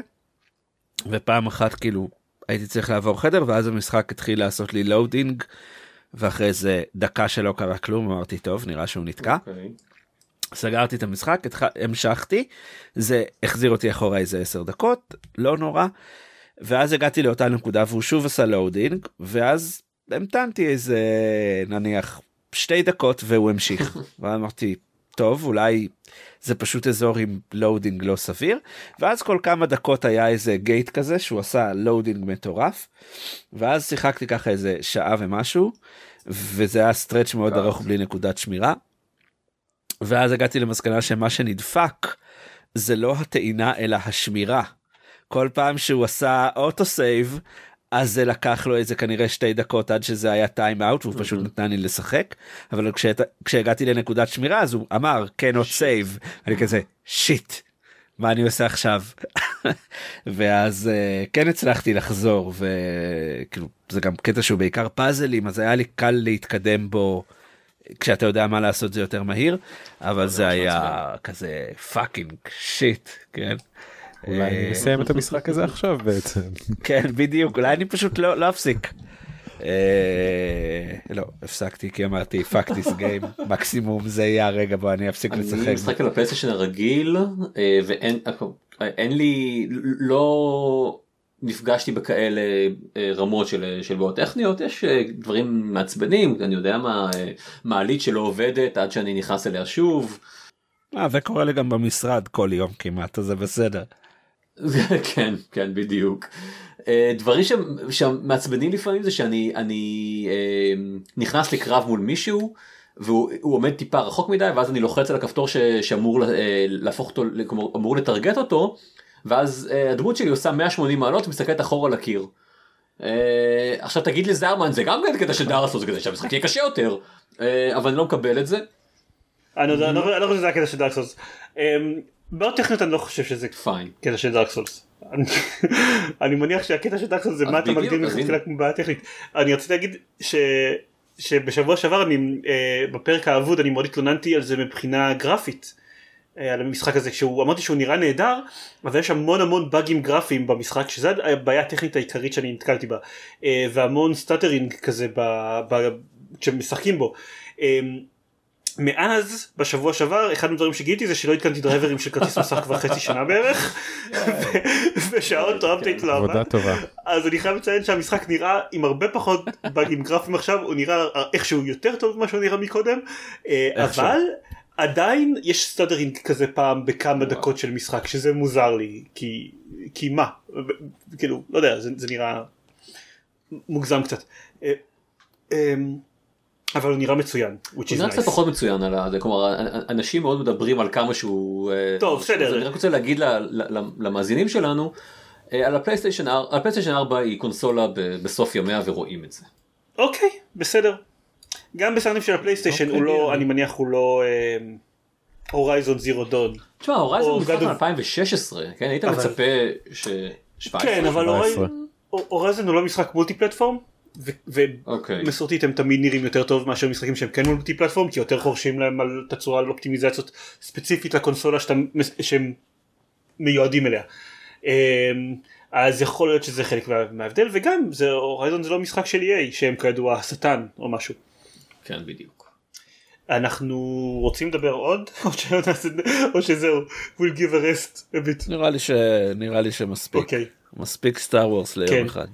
ופעם אחת כאילו הייתי צריך לעבור חדר ואז המשחק התחיל לעשות לי loading ואחרי זה דקה שלא קרה כלום אמרתי טוב נראה שהוא נתקע אוקיי. סגרתי את המשחק התח... המשכתי זה החזיר אותי אחורה איזה 10 דקות לא נורא ואז הגעתי לאותה נקודה והוא שוב עשה loading ואז המתנתי איזה נניח שתי דקות והוא המשיך ואמרתי טוב אולי זה פשוט אזור עם loading לא סביר ואז כל כמה דקות היה איזה gate כזה שהוא עשה loading מטורף ואז שיחקתי ככה איזה שעה ומשהו וזה היה stretch מאוד. ארוך בלי נקודת שמירה. ואז הגעתי למסקנה שמה שנדפק זה לא הטעינה אלא השמירה. כל פעם שהוא עשה auto save אז זה לקח לו איזה כנראה שתי דקות עד שזה היה time out והוא פשוט נתן לי לשחק. אבל כשהת- כשהגעתי לנקודת שמירה אז הוא אמר כן עוד save אני כזה shit מה אני עושה עכשיו? ואז אה, כן הצלחתי לחזור וכאילו זה גם קטע שהוא בעיקר פאזלים אז היה לי קל להתקדם בו כשאתה יודע מה לעשות זה יותר מהיר אבל זה היה כזה fucking shit כן. אולי אני אה, מסיים את המשחק הזה עכשיו בעצם. כן בדיוק אולי אני פשוט לא לא אפסיק. אה, לא הפסקתי כי אמרתי fuck this game מקסימום זה יהיה הרגע בו אני אפסיק אני לשחק. משחק על ה PlayStation הרגיל אה, ואין אין לי לא נפגשתי בכאלה אה, רמות של של בעיות טכניות יש אה, דברים מעצבנים אני יודע מה אה, מעלית שלא עובדת עד שאני נכנס אליה שוב. אה, וקורה לי גם במשרד כל יום כמעט אז זה בסדר. כן כן בדיוק אה, דברים שם- שמעצבנים לפעמים זה שאני אני אה, נכנס לקרב מול מישהו והוא הוא עומד טיפה רחוק מדי ואז אני לוחץ על הכפתור ש, שאמור אה, להפוך אותו אמור לטרגט אותו ואז אה, הדמות שלי עושה 180 מעלות ומסתכלת אחורה לקיר. אה, עכשיו תגיד לי זרמן זה גם כן קטע של דארסו זה כזה שהמשחק יהיה קשה יותר אה, אבל אני לא מקבל את זה. אני לא אני לא לא חושב שזה הקטע של. אמ, בעיות טכניות אני לא חושב שזה. קטע של דארק סולס. אני- מניח שהקטע של דארק סולס זה מה אתה מגדיר מלכתחילה. כמו בעיה טכנית. אני רציתי להגיד ש... שבשבוע שעבר אני אה, בפרק האבוד אני מאוד התלוננתי על זה מבחינה גרפית. אה, על המשחק הזה כשהוא אמרתי שהוא נראה נהדר אבל יש המון המון באגים גרפיים במשחק שזה הבעיה הטכנית העיקרית שאני נתקלתי בה אה, והמון stuttering כזה ב, ב, כשמשחקים בו. אה, מאז בשבוע שעבר אחד הדברים שגיליתי זה שלא התקנתי דרייברים של כרטיס מסך כבר חצי שנה בערך ושה auto update לא עבד עבודה טובה. אז אני חייב לציין שהמשחק נראה עם הרבה פחות באגים גרפיים עכשיו הוא נראה איכשהו יותר טוב ממה שהוא נראה מקודם. אבל עדיין יש stuttering כזה פעם בכמה דקות של משחק שזה מוזר לי כי כי מה כאילו לא יודע זה, זה נראה מוגזם קצת אה, אה, אבל הוא נראה מצוין הוא נראה קצת nice. פחות מצוין על זה כלומר אנשים מאוד מדברים על כמה שהוא אה, טוב, בסדר. אני רק רוצה להגיד למאזינים שלנו אה, על ה PlayStation 4 ה PlayStation 4 היא קונסולה בסוף ימיה ורואים את זה. אוקיי בסדר גם בסרטים של הפלייסטיישן הוא אוקיי, לא אני- מניח הוא לא הורייזון זירו דון תשמע הוא משחק God of- 2016 כן היית מצפה ש... 17? כן אבל 17. הורייזון הוא לא משחק מולטי פלטפורם ו- אוקיי. ומסורתית הם תמיד נראים יותר טוב מאשר משחקים שהם כן מולטי פלטפורם כי יותר חורשים להם על תצורה על אופטימיזציות ספציפית לקונסולה שהם מיועדים אליה. אמ, אז יכול להיות שזה חלק מה- מההבדל וגם זה הורייזון זה לא משחק של EA שהם כידוע השטן או משהו. כן בדיוק. אנחנו רוצים לדבר עוד או, שזהו we'll give a rest a bit. נראה לי ש... נראה לי שמספיק. אוקיי. מספיק סטאר וורס ליום כן. אחד.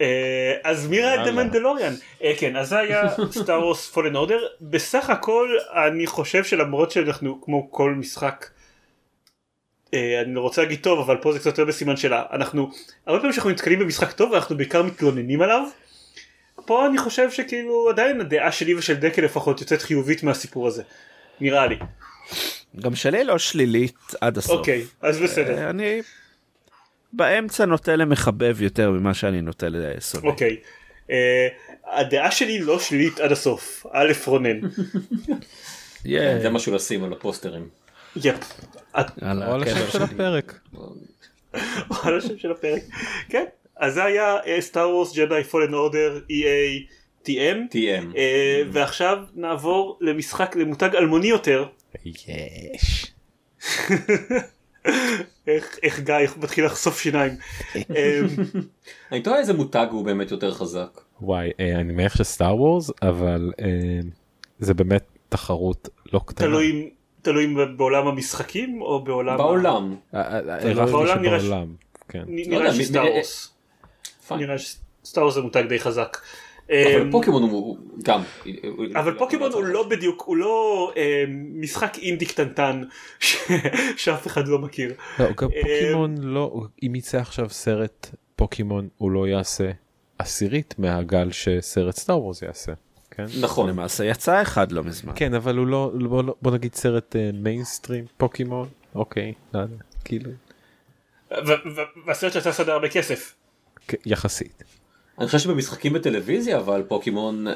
אה, אז מי ראה את. המנדלוריאן? אה, כן אז זה היה סטאר וורס פולן אורדר בסך הכל אני חושב שלמרות שאנחנו כמו כל משחק אה, אני לא רוצה להגיד טוב אבל פה זה קצת יותר בסימן שאלה אנחנו הרבה פעמים שאנחנו נתקלים במשחק טוב אנחנו בעיקר מתלוננים עליו. פה אני חושב שכאילו עדיין הדעה שלי ושל דקל לפחות יוצאת חיובית מהסיפור הזה. נראה לי. גם שלי לא שלילית עד הסוף. אוקיי אז בסדר. אה, אני באמצע נוטה למחבב יותר ממה שאני נוטה לשונא. אוקיי. אה, הדעה שלי לא שלילית עד הסוף. א' רונן. זה משהו לשים על הפוסטרים. יפ. על השם של. הפרק. על השם של הפרק. כן. אז זה היה סטאר וורס ג'די פולן אורדר EA TM. TM. אה, ועכשיו נעבור למשחק למותג אלמוני יותר. יש. איך איך גיא מתחיל לחשוף שיניים. אמ, אני תוהה איזה מותג הוא באמת יותר חזק. וואי אה, אני מניח שסטאר וורס אבל אה, זה באמת תחרות לא קטנה. תלוי אם- תלוי בעולם המשחקים או בעולם בעולם. אה, אה, בעולם נראה. כן. לא שסטאר וורס. נראה שסטאר וורס זה מותג די חזק. אבל אמ, פוקימון הוא- גם. אבל פוקימון הוא לא בדיוק הוא לא אמ, משחק אינדי קטנטן ש- שאף אחד לא מכיר. לא, גם אה, פוקימון לא אם יצא עכשיו סרט פוקימון הוא לא יעשה עשירית מהגל שסרט סטאר וורס יעשה. כן? נכון. למעשה יצא אחד לא מזמן. כן אבל הוא לא בוא, בוא נגיד סרט מיינסטרים פוקימון אוקיי לא יודע, כאילו ו- ו- והסרט שיצא די הרבה כסף. יחסית. אני חושב שבמשחקים בטלוויזיה אבל פוקימון. אמ,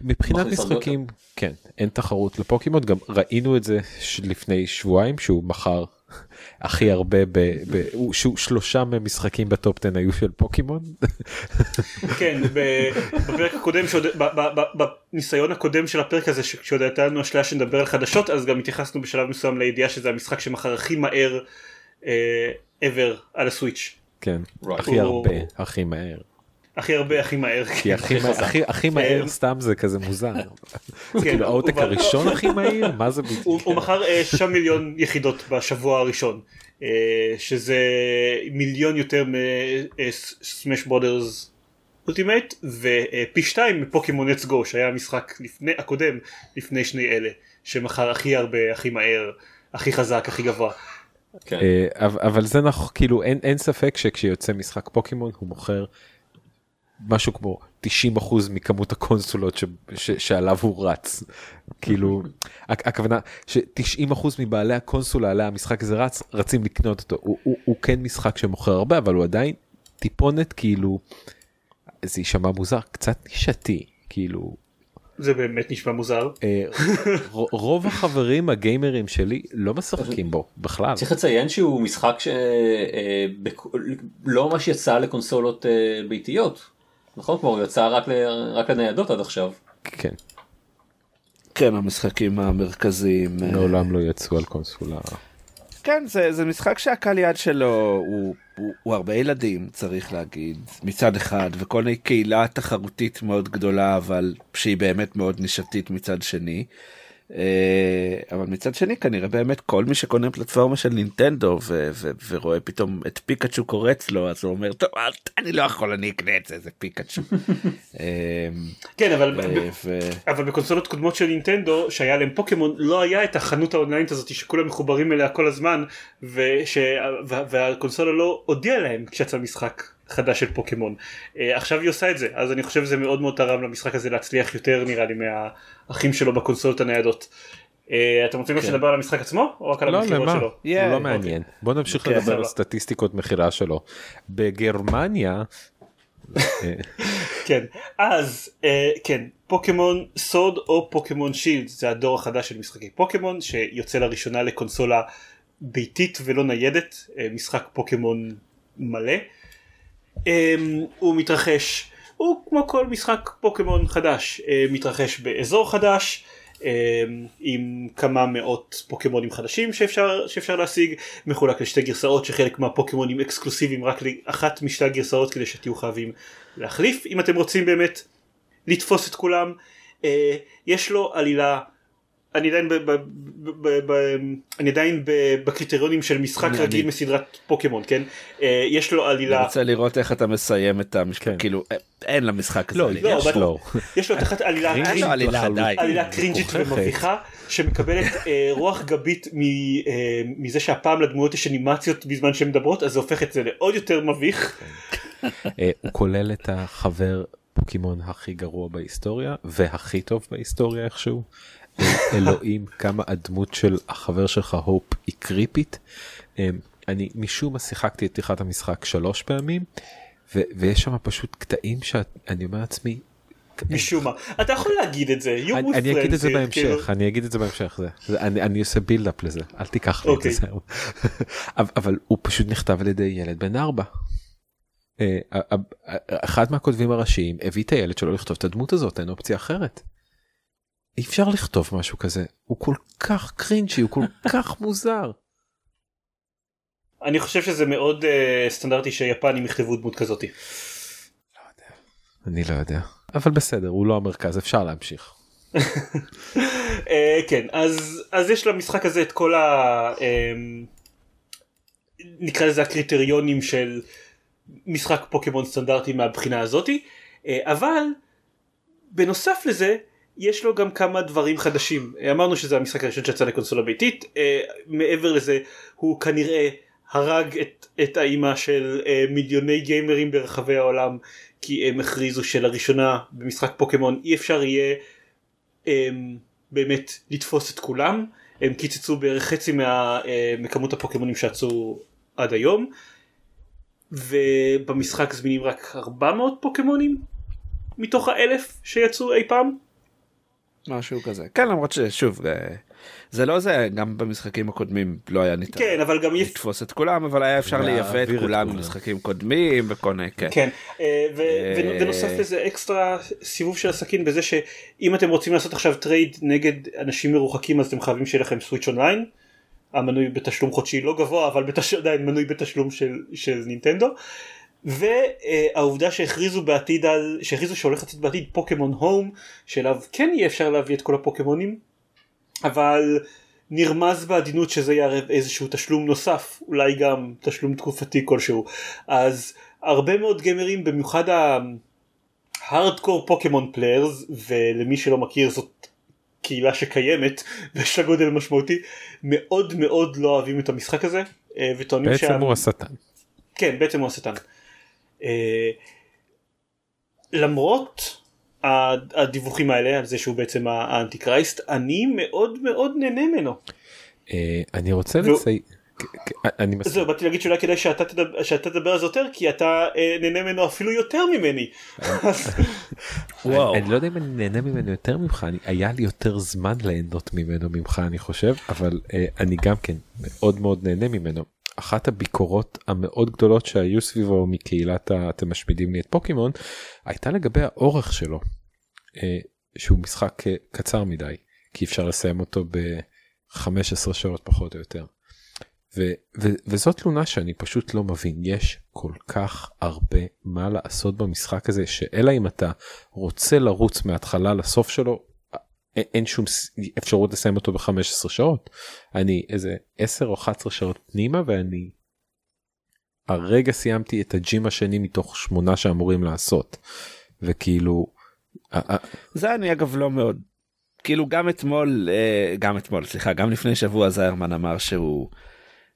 מבחינת משחקים כן אין תחרות לפוקימון גם ראינו את זה לפני שבועיים שהוא מכר הכי הרבה ב... ב... הוא- שהוא שלושה מהמשחקים בטופ 10 היו של פוקימון כן, בפרק הקודם, שעוד- ב- ב- ב- בניסיון הקודם של הפרק הזה, כשעוד הייתה לנו אשליה שנדבר על חדשות, אז גם התייחסנו בשלב מסוים לידיעה שזה המשחק שמכר הכי מהר אה, ever על הסוויץ'. כן. הכי הרבה הכי מהר הכי הרבה הכי מהר. כי הכי מה- הכי מהר סתם זה כזה מוזר כן, כאילו העותק הראשון הכי מהיר מה זה בדיוק הוא מכר אה, 6 מיליון יחידות בשבוע הראשון, אה, שזה מיליון יותר מסמש ברודרס אולטימט ופי שתיים מפוקימון אץ גו שהיה המשחק הקודם לפני שני אלה שמכר הכי הרבה הכי מהר הכי חזק הכי גבוה. כן. אה, אבל זה נכון כאילו אין אין ספק שכשיוצא משחק פוקימון הוא מוכר משהו כמו 90 אחוז מכמות הקונסולות ש, ש, שעליו הוא רץ. כאילו הכ- הכוונה ש90 אחוז מבעלי הקונסולה עליה המשחק הזה רץ רצים לקנות אותו. הוא, הוא, הוא כן משחק שמוכר הרבה אבל הוא עדיין טיפונת כאילו זה יישמע מוזר קצת נישתי כאילו זה באמת נשמע מוזר. אה, רוב החברים הגיימרים שלי לא משחקים בו בכלל. צריך לציין שהוא משחק שלא ממש יצא לקונסולות אה, ביתיות. נכון? כלומר הוא יצא רק ל- רק לניידות עד עכשיו. כן. כן, המשחקים המרכזיים. אה, מעולם לא יצאו על קונסולה. כן, זה, זה משחק שהקהל יעד שלו הוא, הוא, הוא הרבה ילדים, צריך להגיד, מצד אחד, וכל מיני קהילה תחרותית מאוד גדולה, אבל שהיא באמת מאוד נישתית מצד שני. אה, אבל מצד שני כנראה באמת כל מי שקונה פלטפורמה של נינטנדו ו- ו- ורואה פתאום את פיקאצ'ו קורץ לו אז הוא אומר טוב אני לא יכול אני אקנה את זה זה פיקאצ'ו. אה, כן אבל אבל בקונסולות קודמות של נינטנדו שהיה להם פוקימון לא היה את החנות האונליינית הזאת שכולם מחוברים אליה כל הזמן והקונסולה לא הודיעה להם כשיצא משחק חדש של פוקימון אה, עכשיו היא עושה את זה אז אני חושב שזה מאוד מאוד תרם למשחק הזה להצליח יותר נראה לי מהאחים שלו בקונסולות הניידות. אה, אתם רוצים גם שנדבר על המשחק עצמו או רק על לא המכירות למה? שלו? הוא Yeah, לא מעניין. בוא נמשיך אוקיי, לדבר על. סטטיסטיקות מכירה שלו. בגרמניה. כן אז אה, כן פוקימון סוד או פוקימון שילד זה הדור החדש של משחקי פוקימון שיוצא לראשונה לקונסולה ביתית ולא ניידת משחק פוקימון מלא. אה, הוא מתרחש הוא כמו כל משחק פוקימון חדש אה, מתרחש באזור חדש. אה, עם כמה מאות פוקימונים חדשים שאפשר, שאפשר להשיג מחולק לשתי גרסאות שחלק מהפוקימונים אקסקלוסיביים רק לאחת משתי הגרסאות כדי שתהיו חייבים להחליף אם אתם רוצים באמת לתפוס את כולם. אה, יש לו עלילה אני עדיין ב, ב, ב, ב, ב, אני עדיין ב, בקריטריונים של משחק אני- רגיל אני- מסדרת פוקימון כן אה, יש לו אני עלילה רוצה לראות איך אתה מסיים את המשפט כן. כאילו אה, אין למשחק הזה לא, עלילה. לא, יש אבל- לו. יש לו תחת עלילה עלילה. עלילה קרינג'ית. ומביכה שמקבלת אה, רוח גבית מ, אה, מזה שהפעם לדמויות יש אנימציות בזמן שהן מדברות אז זה הופך את זה לעוד יותר מביך אה, הוא כולל את החבר פוקימון הכי גרוע בהיסטוריה והכי טוב בהיסטוריה איכשהו. אלוהים כמה הדמות של החבר שלך הופ היא קריפית. אה, אני משום מה שיחקתי את פתיחת המשחק שלוש פעמים ו- ויש שם פשוט קטעים שאני אומר לעצמי. משום מה אתה יכול להגיד את זה אני, אני אגיד את זה בהמשך כאילו. אני אגיד את זה בהמשך זה, אני, אני עושה build-up לזה אל תיקח לי את אוקיי. זה זהו. אבל- הוא פשוט נכתב על ידי ילד בן ארבע. אה, אחד מהכותבים הראשיים הביא את הילד שלו לכתוב את הדמות הזאת אין אופציה אחרת. אי אפשר לכתוב משהו כזה הוא כל כך cringy הוא כל כך מוזר. אני חושב שזה מאוד אה, סטנדרטי שיפנים יכתבו דמות כזאת אני לא יודע אבל בסדר הוא לא המרכז אפשר להמשיך. אה, כן אז אז יש למשחק הזה את כל ה... אה, נקרא לזה הקריטריונים של משחק פוקימון סטנדרטי מהבחינה הזאתי אבל בנוסף לזה יש לו גם כמה דברים חדשים. אמרנו שזה המשחק הראשון שיצא לקונסולה ביתית אה, מעבר לזה הוא כנראה הרג את, את האימא של אה, מיליוני גיימרים ברחבי העולם כי הם הכריזו שלראשונה במשחק פוקימון אי אפשר יהיה הם, באמת לתפוס את כולם. הם קיצצו בערך חצי מה, אה, מכמות הפוקימונים שיצאו עד היום. ובמשחק זמינים רק 400 פוקימונים מתוך האלף שיצאו אי פעם משהו כזה כן למרות ששוב אה, זה לא זה גם במשחקים הקודמים לא היה ניתן כן אבל גם לתפוס את כולם אבל היה אפשר לייבא את כולם. ממשחקים קודמים וכל מיני כן. כן אה, ו- אה, ובנוסף לזה אקסטרה סיבוב של הסכין בזה שאם אתם רוצים לעשות עכשיו trade נגד אנשים מרוחקים אז אתם חייבים שיהיה לכם סוויץ' אונליין. המנוי בתשלום חודשי לא גבוה אבל בתש... עדיין מנוי בתשלום של, של נינטנדו. והעובדה שהכריזו בעתיד על שהכריזו שהולך לצאת בעתיד פוקימון הום שאליו כן יהיה אפשר להביא את כל הפוקימונים אבל נרמז בעדינות שזה יערב איזשהו תשלום נוסף אולי גם תשלום תקופתי כלשהו אז הרבה מאוד גיימרים במיוחד ההארדקור פוקימון players ולמי שלא מכיר זאת קהילה שקיימת ויש לה גודל משמעותי מאוד מאוד לא אוהבים את המשחק הזה אה, וטוענים בעצם הוא השטן. כן בעצם הוא השטן. אה, למרות הדיווחים האלה על זה שהוא בעצם האנטי קרייסט אני מאוד מאוד נהנה ממנו. אה, אני רוצה לציין. כ- אני מסכים. זהו באתי להגיד שאולי כדאי שאתה תדבר, שאתה תדבר על זה יותר כי אתה אה, נהנה ממנו אפילו יותר ממני. וואו. אני, אני לא יודע אם אני נהנה ממנו יותר ממך, אני, היה לי יותר זמן ליהנות ממנו ממך אני חושב, אבל אה, אני גם כן מאוד מאוד נהנה ממנו. אחת הביקורות המאוד גדולות שהיו סביבו מקהילת ה- אתם משמידים לי את פוקימון הייתה לגבי האורך שלו אה, שהוא משחק אה, קצר מדי כי אפשר לסיים אותו ב-15 שעות פחות או יותר. ו- ו- וזאת תלונה שאני פשוט לא מבין יש כל כך הרבה מה לעשות במשחק הזה שאלא אם אתה רוצה לרוץ מההתחלה לסוף שלו אין שום אפשרות לסיים אותו ב-15 שעות. אני איזה 10 או 11 שעות פנימה ואני הרגע סיימתי את הג'ים השני מתוך שמונה שאמורים לעשות. וכאילו זה אני אגב לא מאוד. כאילו גם אתמול אה, גם אתמול סליחה גם לפני שבוע זיירמן אמר שהוא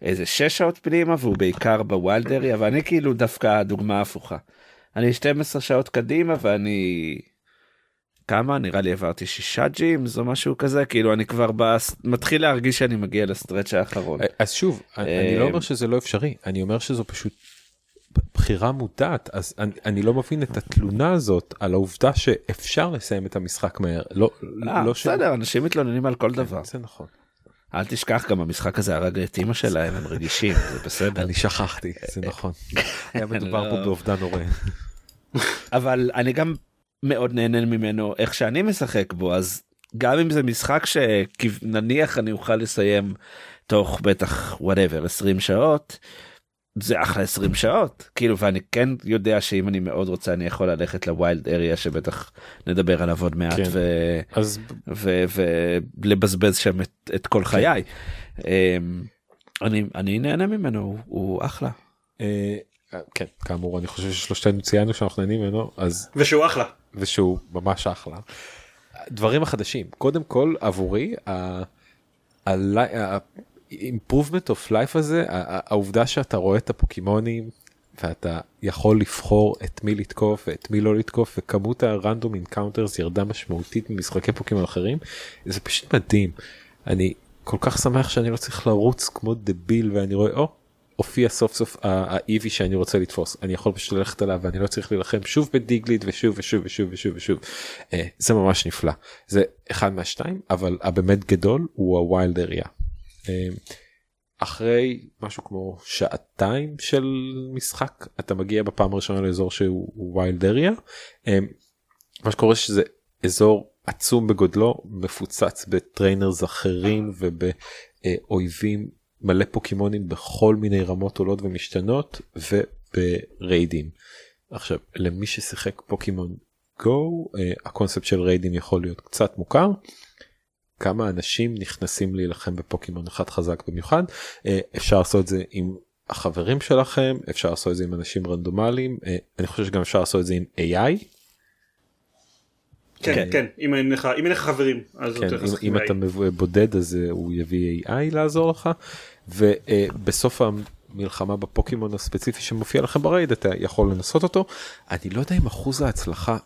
איזה שש שעות פנימה והוא בעיקר בווילד אריה ואני כאילו דווקא הדוגמה ההפוכה. אני 12 שעות קדימה ואני כמה נראה לי עברתי שישה ג'ימס או משהו כזה כאילו אני כבר בס... מתחיל להרגיש שאני מגיע לסטרץ' האחרון. אז שוב אני אני לא אומר שזה לא אפשרי אני אומר שזו פשוט בחירה מודעת אז אני, אני לא מבין את התלונה הזאת על העובדה שאפשר לסיים את המשחק מהר לא אה, לא ש- בסדר אנשים מתלוננים על כל דבר. זה נכון. אל תשכח גם המשחק הזה הרג את אמא שלהם הם רגישים זה בסדר. אני שכחתי זה נכון. היה מדובר פה לא. באובדן הורה. אבל אני גם מאוד נהנה ממנו איך שאני משחק בו אז גם אם זה משחק שנניח אני אוכל לסיים תוך בטח whatever 20 שעות זה אחלה 20 שעות כאילו ואני כן יודע שאם אני מאוד רוצה אני יכול ללכת ל wild area שבטח נדבר עליו עוד מעט כן. ו... אז ו- ולבזבז שם את, את כל חיי. אמ, אני אני נהנה ממנו הוא, הוא אחלה. אה, כן כאמור אני חושב ששלושתנו ציינו שאנחנו נהנים ממנו אז ושהוא אחלה. ושהוא ממש אחלה. דברים החדשים קודם כל עבורי ה-improvement of life הזה העובדה שאתה רואה את הפוקימונים ואתה יכול לבחור את מי לתקוף ואת מי לא לתקוף וכמות ה random encounters ירדה משמעותית ממשחקי פוקימון אחרים זה פשוט מדהים. אני כל כך שמח שאני לא צריך לרוץ כמו דביל ואני רואה או הופיע סוף סוף ה Eevee שאני רוצה לתפוס אני יכול פשוט ללכת עליו ואני לא צריך להילחם שוב ב Diglett ושוב ושוב ושוב ושוב ושוב אה, זה ממש נפלא זה אחד מהשתיים אבל הבאמת גדול הוא ה wild area. אה, אחרי משהו כמו שעתיים של משחק אתה מגיע בפעם הראשונה לאזור שהוא wild area. אה, מה שקורה שזה אזור עצום בגודלו מפוצץ ב trainers אחרים ובאויבים מלא פוקימונים בכל מיני רמות עולות ומשתנות וב raid ים. עכשיו למי ששיחק פוקימון גו הקונספט של raid ים יכול להיות קצת מוכר. כמה אנשים נכנסים להילחם בפוקימון אחד חזק במיוחד אה, אפשר לעשות את זה עם החברים שלכם אפשר לעשות את זה עם אנשים רנדומליים אה, אני חושב שגם אפשר לעשות את זה עם AI כן כן. כן אם אין לך אם אין לך חברים אז כן, אם, אם אתה בודד אז אה, הוא יביא AI לעזור לך ובסוף המלחמה בפוקימון הספציפי שמופיע לכם ב raid אתה יכול לתפוס אותו אני לא יודע אם אחוז ההצלחה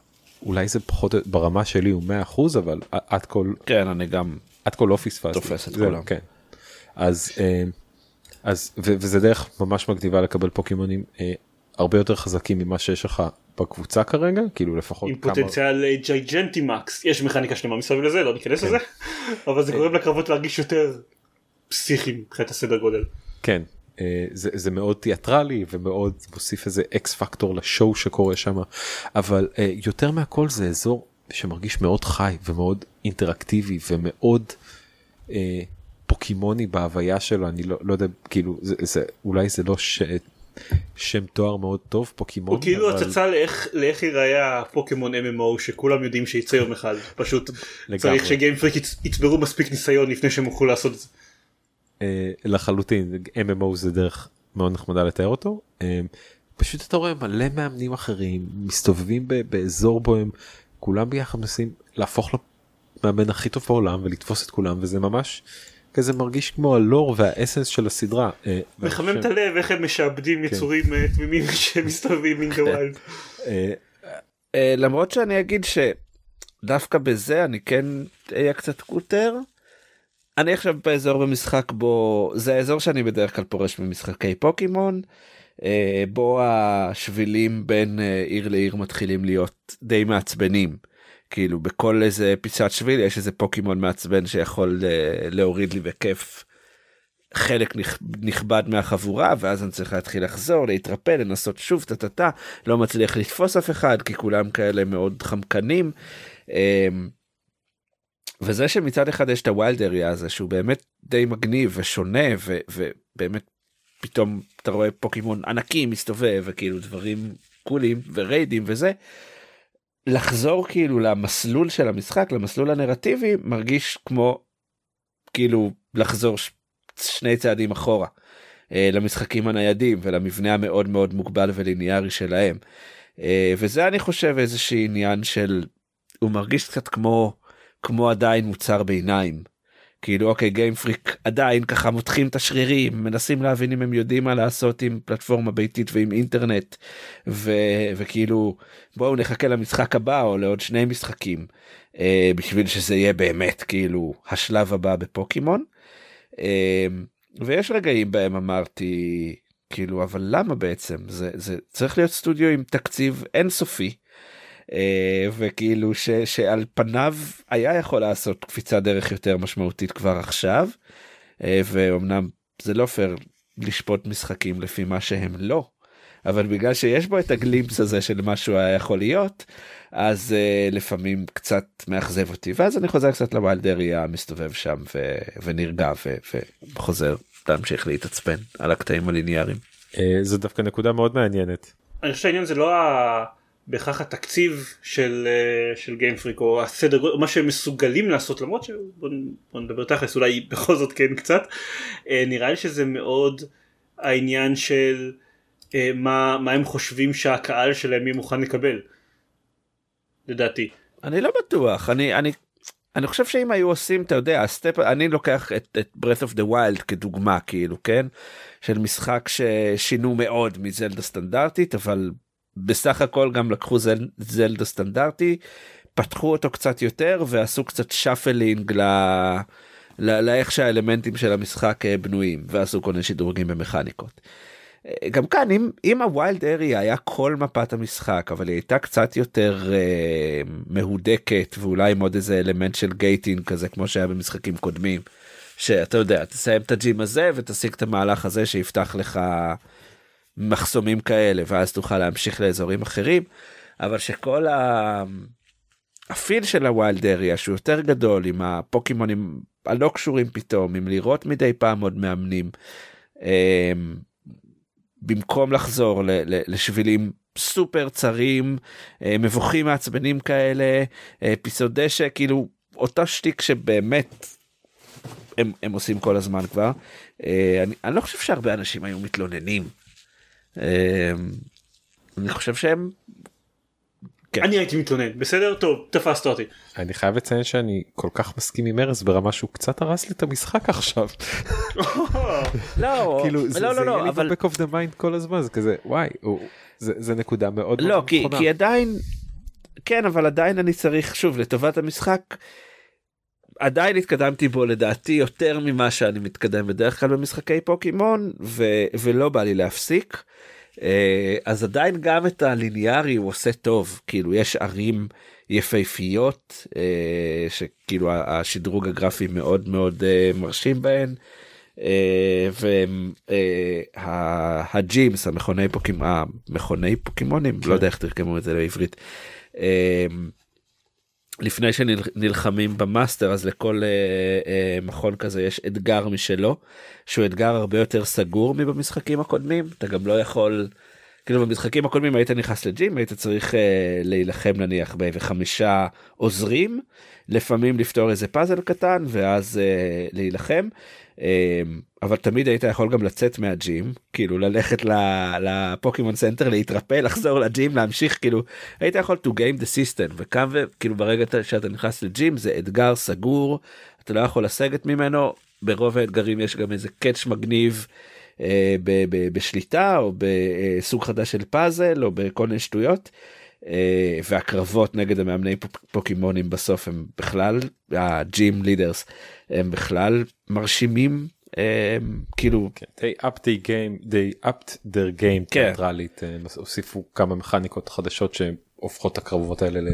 אולי זה פחות ברמה שלי הוא 100% אבל עד כל כן אני גם עד כה לא פספסתי. תופס את כולם. כן. אז אה, אז ו- וזה דרך ממש מגניבה לקבל פוקימונים אה, הרבה יותר חזקים ממה שיש לך בקבוצה כרגע? כאילו לפחות עם כמה פוטנציאל אה, ג'ייג'נטי מקס יש מכניקה שלמה מסביב לזה לא ניכנס כן. לזה אבל זה גורם לקרבות להרגיש יותר פסיכיים מבחינת הסדר גודל. כן. אה, זה, זה מאוד תיאטרלי ומאוד מוסיף איזה אקס פקטור לשואו שקורה שם אבל אה, יותר מהכל זה אזור שמרגיש מאוד חי ומאוד אינטראקטיבי ומאוד אה, פוקימוני בהוויה שלו. אני לא, לא יודע כאילו זה, זה אולי זה לא ש, שם תואר מאוד טוב פוקימון הוא כאילו אבל- הצצה לאיך לאיך ייראה הפוקימון MMO שכולם יודעים שייצא יום אחד פשוט. צריך שגיימפריק יצ- יצברו מספיק ניסיון לפני שהם יוכלו לעשות את זה. אה, לחלוטין MMO זה דרך מאוד נחמדה לתאר אותו אה, פשוט אתה רואה מלא מאמנים אחרים מסתובבים באזור בו הם כולם ביחד מנסים להפוך למאמן הכי טוב בעולם ולתפוס את כולם וזה ממש כזה מרגיש כמו הלור והאסנס של הסדרה. אה, מחמם את הלב איך הם משעבדים יצורים אה, תמימים שמסתובבים in the wild. אה, למרות שאני אגיד שדווקא בזה אני כן אהיה קצת קוטר. אני עכשיו באזור במשחק בו זה האזור שאני בדרך כלל פורש במשחקי פוקימון. בו השבילים בין עיר לעיר מתחילים להיות די מעצבנים. כאילו בכל איזה פיסת שביל יש איזה פוקימון מעצבן שיכול אה, להוריד לי בכיף חלק נכ- נכבד מהחבורה ואז אני צריך להתחיל לחזור להתרפא לנסות שוב טה טה טה לא מצליח לתפוס אף אחד כי כולם כאלה מאוד חמקנים. אמ, וזה שמצד אחד יש את ה wild area הזה שהוא באמת די מגניב ושונה ו- ובאמת פתאום אתה רואה פוקימון ענקי מסתובב וכאילו דברים קולים וריידים וזה. לחזור כאילו למסלול של המשחק למסלול הנרטיבי מרגיש כמו כאילו לחזור ש- שני צעדים אחורה אה, למשחקים הניידים ולמבנה המאוד מאוד מוגבל וליניארי שלהם. אה, וזה אני חושב איזשהו עניין של הוא מרגיש קצת כמו כמו עדיין מוצר ביניים. כאילו אוקיי גיימפריק עדיין ככה מותחים את השרירים מנסים להבין אם הם יודעים מה לעשות עם פלטפורמה ביתית ועם אינטרנט ו, וכאילו בואו נחכה למשחק הבא או לעוד שני משחקים אה, בשביל שזה יהיה באמת כאילו השלב הבא בפוקימון. אה, ויש רגעים בהם אמרתי כאילו אבל למה בעצם זה זה צריך להיות סטודיו עם תקציב אינסופי. אה, וכאילו ש, שעל פניו היה יכול לעשות קפיצה דרך יותר משמעותית כבר עכשיו אה, ואומנם זה לא פייר לשפוט משחקים לפי מה שהם לא אבל בגלל שיש בו את הגלימפס הזה של מה שהוא היה יכול להיות אז uh, לפעמים קצת מאכזב אותי ואז אני חוזר קצת לווילדריה מסתובב שם ו- ונרגע ו- וחוזר להמשיך להתעצבן על הקטעים הליניאריים. זו דווקא נקודה מאוד מעניינת. אני חושב שהעניין זה לא ה... בהכרח התקציב של, אה, של גיימפריק או הסדר מה שהם מסוגלים לעשות למרות שבוא בוא נדבר תכלס אולי בכל זאת כן קצת אה, נראה לי שזה מאוד העניין של אה, מה, מה הם חושבים שהקהל שלהם יהיה מוכן לקבל לדעתי. אני לא בטוח אני אני אני חושב שאם היו עושים אתה יודע הסטפ אני לוקח את, את breath of the wild כדוגמה כאילו כן של משחק ששינו מאוד מזלדה סטנדרטית אבל בסך הכל גם לקחו זל, זלדה סטנדרטי פתחו אותו קצת יותר ועשו קצת shuffling ל... לאיך שהאלמנטים של המשחק אה, בנויים ועשו כל מיני שדרוגים במכניקות. אה, גם כאן אם אם ה wild area היה כל מפת המשחק אבל היא הייתה קצת יותר אה, מהודקת ואולי עם עוד איזה אלמנט של gating כזה כמו שהיה במשחקים קודמים. שאתה יודע תסיים את ה gym הזה ותשיג את המהלך הזה שיפתח לך מחסומים כאלה ואז תוכל להמשיך לאזורים אחרים אבל שכל ה... ה feel של ה wild area שהוא יותר גדול עם הפוקימונים הלא קשורים פתאום עם לראות מדי פעם עוד מאמנים. במקום לחזור לשבילים סופר צרים מבוכים מעצבנים כאלה פיסות דשא כאילו אותו שטיק שבאמת הם, הם עושים כל הזמן כבר אני, אני לא חושב שהרבה אנשים היו מתלוננים. אני חושב שהם. כן. אני הייתי מתלונן בסדר טוב תפסת אותי. אני חייב לציין שאני כל כך מסכים עם ארז ברמה שהוא קצת הרס לי את המשחק עכשיו. לא כאילו לא זה לא זה לא יהיה לי ב-back of the mind כל הזמן זה כזה וואי הוא- זה זה נקודה מאוד לא מאוד כי, נכונה. כי עדיין כן אבל עדיין אני צריך שוב לטובת המשחק. עדיין התקדמתי בו לדעתי יותר ממה שאני מתקדם בדרך כלל במשחקי פוקימון ו, ולא בא לי להפסיק. אה, אז עדיין גם את הליניארי הוא עושה טוב כאילו יש ערים יפהפיות אה, שכאילו השדרוג הגרפי מאוד מאוד אה, מרשים בהן. והג'ימס המכוני פוקימון המכוני פוקימונים לא יודע איך תרגמו את זה לעברית. לפני שנלחמים במאסטר אז לכל אה, אה, מכון כזה יש אתגר משלו שהוא אתגר הרבה יותר סגור מבמשחקים הקודמים. אתה גם לא יכול כאילו במשחקים הקודמים היית נכנס ל gym היית צריך אה, להילחם נניח באיזה חמישה עוזרים לפעמים לפתור איזה פאזל קטן ואז אה, להילחם. אה, אבל תמיד היית יכול גם לצאת מה gym כאילו ללכת לפוקימון center להתרפא לחזור ל gym להמשיך כאילו היית יכול to game the system וכאן וכאילו ברגע שאתה נכנס ל gym זה אתגר סגור אתה לא יכול לסגת ממנו ברוב האתגרים יש גם איזה קאץ' מגניב אה, ב- ב- בשליטה או בסוג חדש של פאזל או בכל מיני שטויות. אה, והקרבות נגד המאמני פוק- פוקימונים בסוף הם בכלל הג'ים לידרס הם בכלל מרשימים אה, כאילו כן, they upped the game they upped their game כן. תיאטרלית אה, הוסיפו כמה מכניקות חדשות שהופכות את הקרבות האלה ל...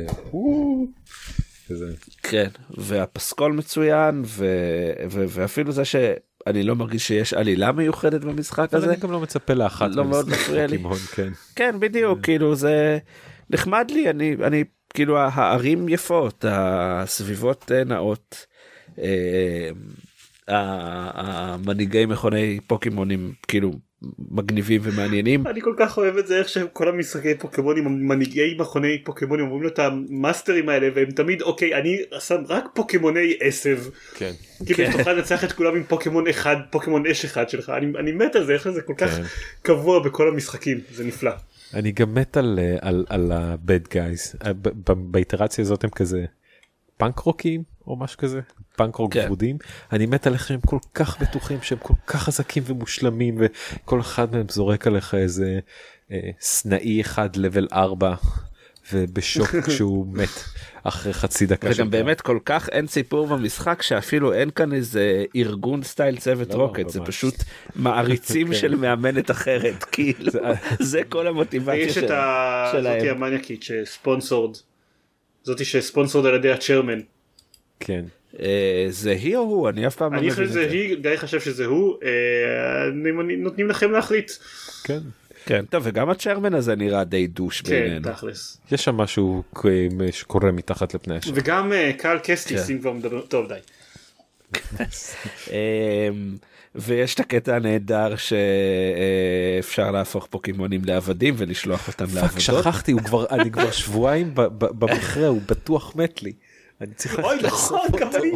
כן והפסקול מצוין ו, ו, ואפילו זה שאני לא מרגיש שיש עלילה מיוחדת במשחק הזה אני גם לא מצפה לאחת לא מאוד מפריע לי. כן. כן בדיוק כאילו זה נחמד לי אני אני כאילו הערים יפות הסביבות אה, נאות. המנהיגי מכוני פוקימונים כאילו מגניבים ומעניינים אני כל כך אוהב את זה איך שכל המשחקי פוקימונים המנהיגי מכוני פוקימונים אומרים לו את המאסטרים האלה והם תמיד אוקיי אני שם רק פוקימוני עשב כן. כאילו שתוכל לנצח את כולם עם פוקימון אחד פוקימון אש אחד שלך אני, אני מת על זה איך זה כל כך כן. קבוע בכל המשחקים זה נפלא. אני גם מת על אה, על על ה-bad guys אה, באיטרציה הזאת הם כזה פאנק רוקים או משהו כזה פאנק רוק כן. ורודים אני מת על איך שהם כל כך בטוחים שהם כל כך חזקים ומושלמים וכל אחד מהם זורק עליך איזה אה, סנאי אחד level 4 ובשוק כשהוא מת אחרי חצי דקה. וגם באמת כל כך אין סיפור במשחק שאפילו אין כאן איזה ארגון סטייל צוות לא, רוקט זה. פשוט מעריצים כן. של מאמנת אחרת כאילו זה כל המוטיבציה יש את של- ה... זאתי שלהם. המניאקית שספונסורד. זאתי שספונסורד על ידי הצ'רמן. כן. אה, זה היא או הוא אני אף פעם לא אני מבין חושב את שזה זה. היא, גיא חשב שזה הוא, אה, אני- נותנים לכם להחליט. כן. כן טוב וגם הצ'רמן הזה נראה די דוש כן, בעינינו. תכלס. יש שם משהו כ- שקורה מתחת לפני השם. וגם אה, קהל קסטיס כן. אם כבר מדבר, טוב די. ויש את הקטע הנהדר שאפשר להפוך פוקימונים לעבדים ולשלוח אותם פאק לעבודות. שכחתי הוא כבר אני כבר שבועיים במכרה הוא בטוח מת לי. אני צריך אוי נכון, גם. אני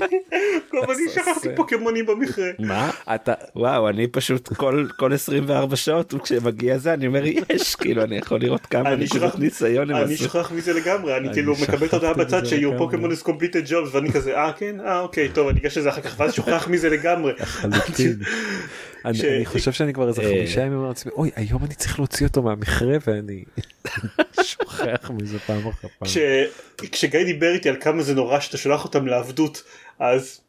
גם אני שכחתי. פוקימונים במכרה. מה אתה וואו אני פשוט כל כל 24 שעות כשמגיע זה אני אומר יש כאילו אני יכול לראות כמה אני נקודות שכח- ניסיון אני. שוכח מזה לגמרי, אני כאילו מקבל את ההודעה בצד לגמרי. Pokemon is completed jobs ואני כזה אה כן אה אוקיי טוב אני אגש לזה אחר כך ואז שוכח מזה לגמרי. אני חושב שאני כבר איזה אה. חמישה ימים אומר לעצמי אוי היום אני צריך להוציא אותו מהמכרה ואני שוכח מזה פעם אחר פעם. כש- כשגיא דיבר איתי על כמה זה נורא שאתה שולח אותם לעבדות אז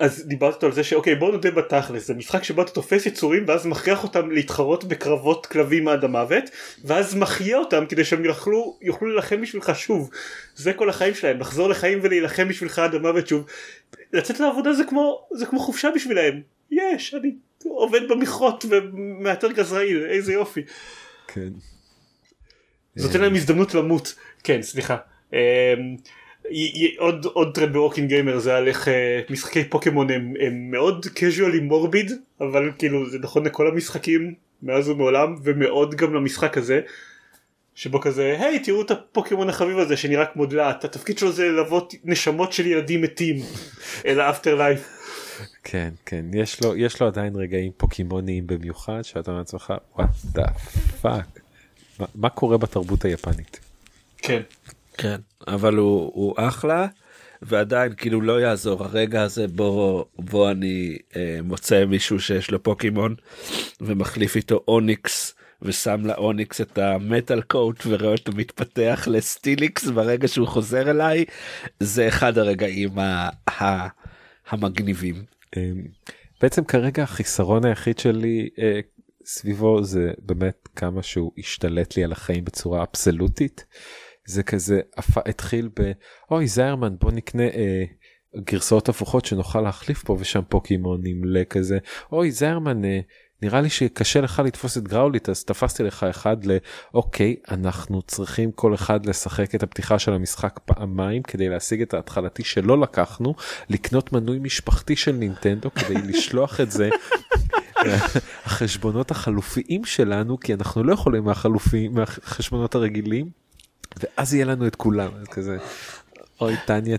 אז דיברת על זה שאוקיי בוא נודה בתכלס זה משחק שבו אתה תופס יצורים ואז מכריח אותם להתחרות בקרבות כלבים עד המוות ואז מחיה אותם כדי שהם יוכלו יוכלו להילחם בשבילך שוב זה כל החיים שלהם לחזור לחיים ולהילחם בשבילך עד המוות שוב לצאת לעבודה זה כמו זה כמו חופשה בשבילהם יש אני עובד במכרות ומאתר גזרעיל איזה יופי. כן. זה נותן להם הזדמנות למות. כן סליחה. י- עוד עוד טרנד ב-Working Gamer זה על איך אה, משחקי פוקימון הם, הם מאוד casually morbid אבל כאילו זה נכון לכל המשחקים מאז ומעולם ומאוד גם למשחק הזה שבו כזה היי תראו את הפוקימון החביב הזה שנראה כמו דלעת התפקיד שלו זה ללוות נשמות של ילדים מתים אל ה afterlife כן כן. יש לו יש לו עדיין רגעים פוקימוניים במיוחד שאתה אומר לעצמך what the fuck מה קורה בתרבות היפנית. כן. כן אבל הוא הוא אחלה ועדיין כאילו לא יעזור. הרגע הזה בו בו אני אה, מוצא מישהו שיש לו פוקימון ומחליף איתו אוניקס ושם לאוניקס את המטאל קוט ורואה אותו מתפתח לסטיליקס ברגע שהוא חוזר אליי זה אחד הרגעים ה- ה- המגניבים. אמ, בעצם כרגע החיסרון היחיד שלי אה, סביבו זה באמת כמה שהוא השתלט לי על החיים בצורה אבסולוטית. זה כזה התחיל ב אוי זיירמן בוא נקנה אה, גרסאות הפוכות שנוכל להחליף פה ושם פוקימונים לכזה אוי זיירמן אה, נראה לי שקשה לך לתפוס את גראוליט אז תפסתי לך אחד לאוקיי אנחנו צריכים כל אחד לשחק את הפתיחה של המשחק פעמיים כדי להשיג את ההתחלתי שלא לקחנו לקנות מנוי משפחתי של נינטנדו כדי לשלוח את זה. החשבונות החלופיים שלנו כי אנחנו לא יכולים מהחלופים מהחשבונות הרגילים ואז יהיה לנו את כולם כזה אוי טניה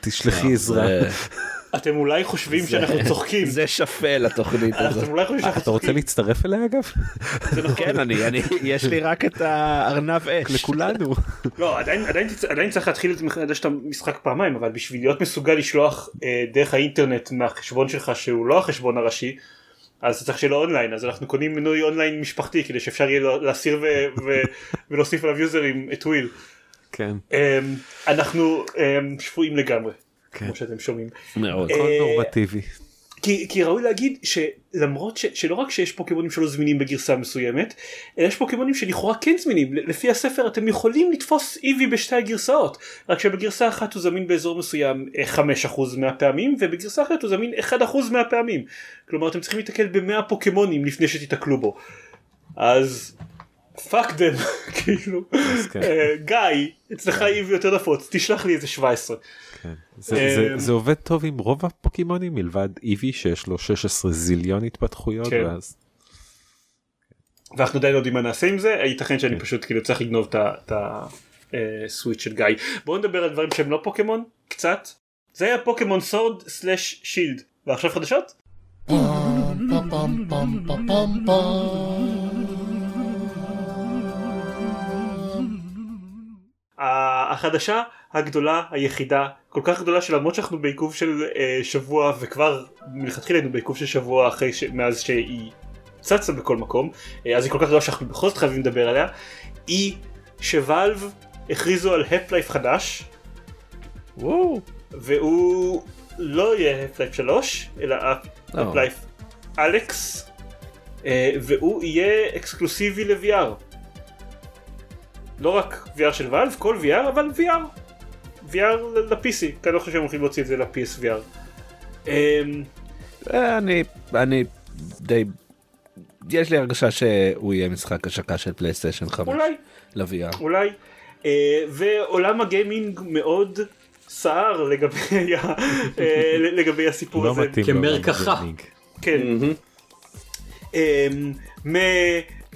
תשלחי עזרה. זה- אתם אולי חושבים שאנחנו צוחקים זה שפל התוכנית הזאת. אתם אולי חושבים שאנחנו אתה רוצה צוחקים להצטרף אליה אגב? כן אני אני יש לי רק את הארנב אש. לכולנו. לא עדיין צריך להתחיל את מחדש את המשחק פעמיים אבל בשביל להיות מסוגל לשלוח אה, דרך האינטרנט מהחשבון שלך שהוא לא החשבון הראשי אז צריך שיהיה לו אונליין אז אנחנו קונים מנוי אונליין משפחתי כדי שאפשר יהיה להסיר ו- ו- ולהוסיף עליו יוזרים את וויל. כן. אה, אנחנו אה, שפויים לגמרי. כמו שאתם שומעים. מאוד. הכל אה, נורמטיבי. כי, כי ראוי להגיד שלמרות ש, שלא רק שיש פוקימונים שלא זמינים בגרסה מסוימת, אלא יש פוקימונים שלכאורה כן זמינים. לפי הספר אתם יכולים לתפוס איבי בשתי הגרסאות, רק שבגרסה אחת הוא זמין באזור מסוים אה, 5% מהפעמים, ובגרסה אחרת הוא זמין 1% מהפעמים. כלומר אתם צריכים להתקל ב-100 פוקימונים לפני שתיתקלו בו. אז fuck them, כאילו, כן. אה, גיא, אצלך Eevee יותר נפוץ, תשלח לי איזה 17. כן. זה- זה- אה, זה עובד טוב עם רוב הפוקימונים מלבד Eevee שיש לו 16 zillion התפתחויות כן. ואז ואנחנו עדיין לא יודעים מה נעשה עם זה ייתכן שאני פשוט כאילו צריך לגנוב את ה Switch של גיא. בואו נדבר על דברים שהם לא פוקימון קצת. זה היה פוקימון Sword slash Shield. ועכשיו חדשות? ה- החדשה הגדולה היחידה כל כך גדולה שלמרות שאנחנו בעיכוב של אה, שבוע וכבר מלכתחילה היינו בעיכוב של שבוע אחרי ש... מאז שהיא צצה בכל מקום אה, אז היא כל כך גדולה שאנחנו בכל זאת חייבים לדבר עליה היא ש Valve הכריזו על Half-Life חדש וואו. והוא לא יהיה Half-Life 3 אלא לא. Half-Life Alyx אה, והוא יהיה אקסקלוסיבי ל-VR לא רק VR של ואלב כל VR אבל VR VR ל-PC כי אני לא חושב שהם הולכים להוציא את זה ל-PSVR אמ, אה, אני אני די יש לי הרגשה שהוא יהיה משחק השקה של פלייסטיישן 5 אולי ל-VR. אולי אה, ועולם הגיימינג מאוד סער לגבי ה- אה, לגבי הסיפור לא הזה מתאים. כמרקחה. לעולם הגיימינג. כן. מהמם.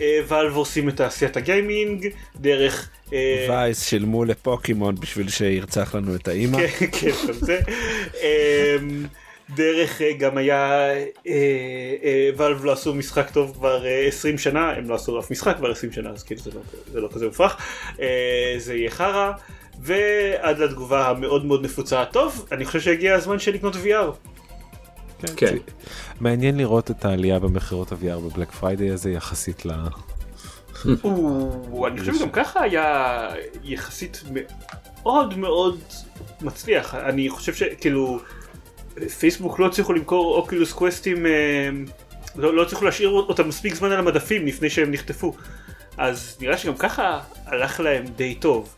אמ, מוואלב עושים את תעשיית הגיימינג, דרך... אה, וייס שילמו לפוקימון בשביל שירצח לנו את האימא. כן, כן, זה. אמ, דרך אה, גם היה, ואלב לא עשו משחק טוב כבר אה, 20 שנה, הם לא עשו אף משחק כבר 20 שנה, אז כאילו זה לא, זה לא כזה מופרך. אה, זה יהיה חרא, ועד לתגובה המאוד מאוד נפוצה טוב, אני חושב שהגיע הזמן של לקנות VR. כן. מעניין לראות את העלייה במכירות ה-VR ב Black Friday הזה יחסית ל... אני חושב שגם ככה היה יחסית מאוד מאוד מצליח. אני חושב שכאילו פייסבוק לא הצליחו למכור Oculus Quest-ים, אה, לא לא הצליחו להשאיר אותם מספיק זמן על המדפים לפני שהם נחטפו. אז נראה שגם ככה הלך להם די טוב.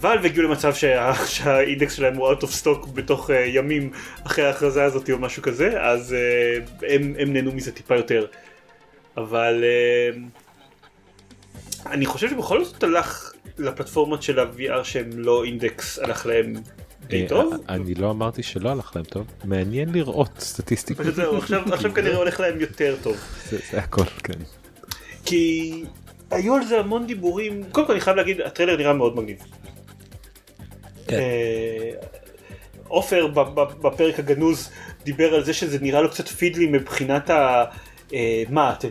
ואלב הגיעו למצב שה- שהאינדקס שלהם הוא out of stock בתוך אה, ימים אחרי ההכרזה הזאת או משהו כזה, אז אה, הם, הם נהנו מזה טיפה יותר. אבל אה, אני חושב שבכל זאת הלך לפלטפורמות של ה-VR שהם לא אינדקס הלך להם די טוב. אני לא אמרתי שלא הלך להם טוב, מעניין לראות סטטיסטיקות. פשוט זהו, עכשיו, כנראה הולך להם יותר טוב. זה הכל, כן. כי היו על זה המון דיבורים, קודם כל אני חייב להגיד, הטריילר נראה מאוד מגניב. כן. אה, עופר בפרק הגנוז דיבר על זה שזה נראה לו קצת fiddly מבחינת ה... אה, מה אתם...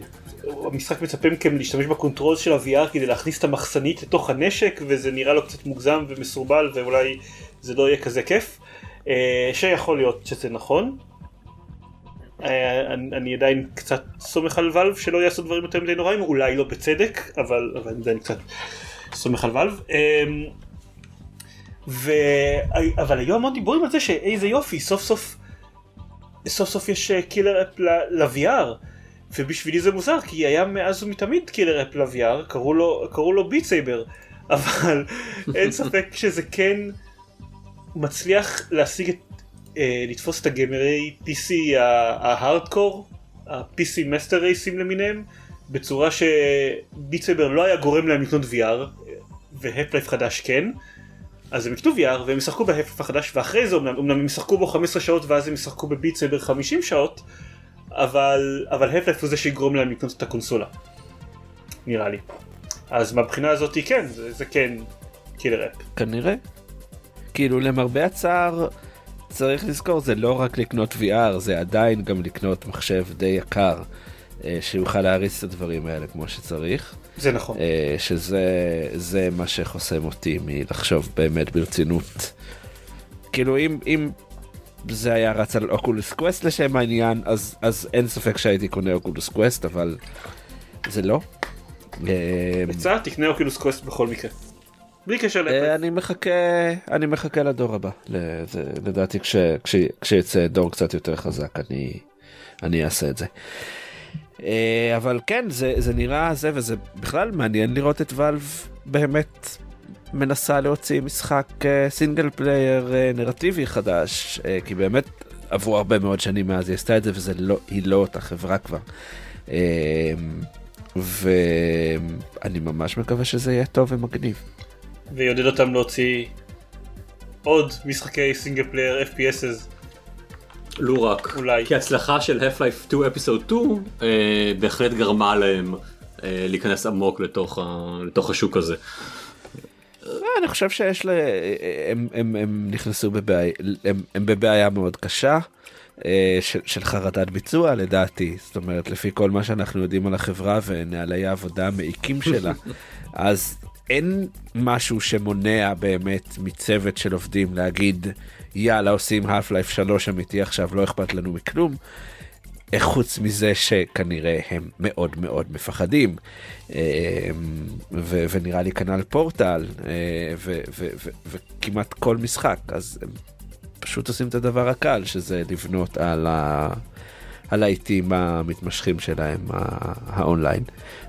המשחק מצפה מכם להשתמש בקונטרול של ה-VR כדי להכניס את המחסנית לתוך הנשק וזה נראה לו קצת מוגזם ומסורבל ואולי זה לא יהיה כזה כיף. אה, שיכול להיות שזה נכון. אה, אני, אני עדיין קצת סומך על Valve שלא יעשו דברים יותר מדי נוראים, אולי לא בצדק, אבל, אבל אני עדיין קצת סומך על Valve. ו... אבל היו המון דיבורים על זה שאיזה יופי, סוף סוף, סוף סוף יש אה, killer app ל-VR. ובשבילי זה מוזר, כי היה מאז ומתמיד killer app ל-VR, קראו לו, קראו לו Beat Saber. אבל אין ספק שזה כן מצליח להשיג את, אה, לתפוס את הגיימרי PC ההארדקור, ה-PC master race-ים למיניהם, בצורה ש Beat Saber לא היה גורם להם לקנות VR, ו Half-Life חדש כן. אז הם יקנו VR והם ישחקו ב Half-Life החדש ואחרי זה אמנם, אמנם הם ישחקו בו 15 שעות ואז הם ישחקו ב Beat Saber 50 שעות אבל אבל Half-Life הוא זה שיגרום להם לקנות את הקונסולה. נראה לי. אז מהבחינה הזאת כן זה, זה כן killer app. כנראה. כאילו למרבה הצער צריך לזכור זה לא רק לקנות VR זה עדיין גם לקנות מחשב די יקר אה, שיוכל להריץ את הדברים האלה כמו שצריך זה נכון. אה, שזה זה מה שחוסם אותי מלחשוב באמת ברצינות. כאילו אם אם זה היה רץ על Oculus Quest לשם העניין אז אז אין ספק שהייתי קונה Oculus Quest אבל זה לא. אה, הצעה תקנה Oculus Quest בכל מקרה. בלי קשר אה, ל Half-Life. אני מחכה אני מחכה לדור הבא לזה, לדעתי כש, כש, כשיצא דור קצת יותר חזק אני אני אעשה את זה. אה, אבל כן זה זה נראה זה וזה בכלל מעניין לראות את Valve באמת מנסה להוציא משחק אה, single player אה, נרטיבי חדש אה, כי באמת עברו הרבה מאוד שנים מאז היא עשתה את זה וזה לא לא אותה חברה כבר. אה, ואני ממש מקווה שזה יהיה טוב ומגניב. ויעודד אותם להוציא עוד משחקי single player FPSs. לו רק. אולי. כי הצלחה של Half-Life 2 Episode 2 אה, בהחלט גרמה להם אה, להיכנס עמוק לתוך, ה, לתוך השוק הזה. לא, אני חושב שיש ל... הם, הם, הם נכנסו בבעיה, הם, הם בבעיה מאוד קשה אה, של, של חרדת ביצוע לדעתי, זאת אומרת לפי כל מה שאנחנו יודעים על החברה ונהלי העבודה המעיקים שלה, אז אין משהו שמונע באמת מצוות של עובדים להגיד יאללה עושים half life 3 אמיתי עכשיו לא אכפת לנו מכלום. אה, חוץ מזה שכנראה הם מאוד מאוד מפחדים אה, ו- ונראה לי כנ"ל פורטל אה, ו- ו- ו- וכמעט כל משחק אז הם פשוט עושים את הדבר הקל שזה לבנות על, ה- על העיתים המתמשכים שלהם ה- האונליין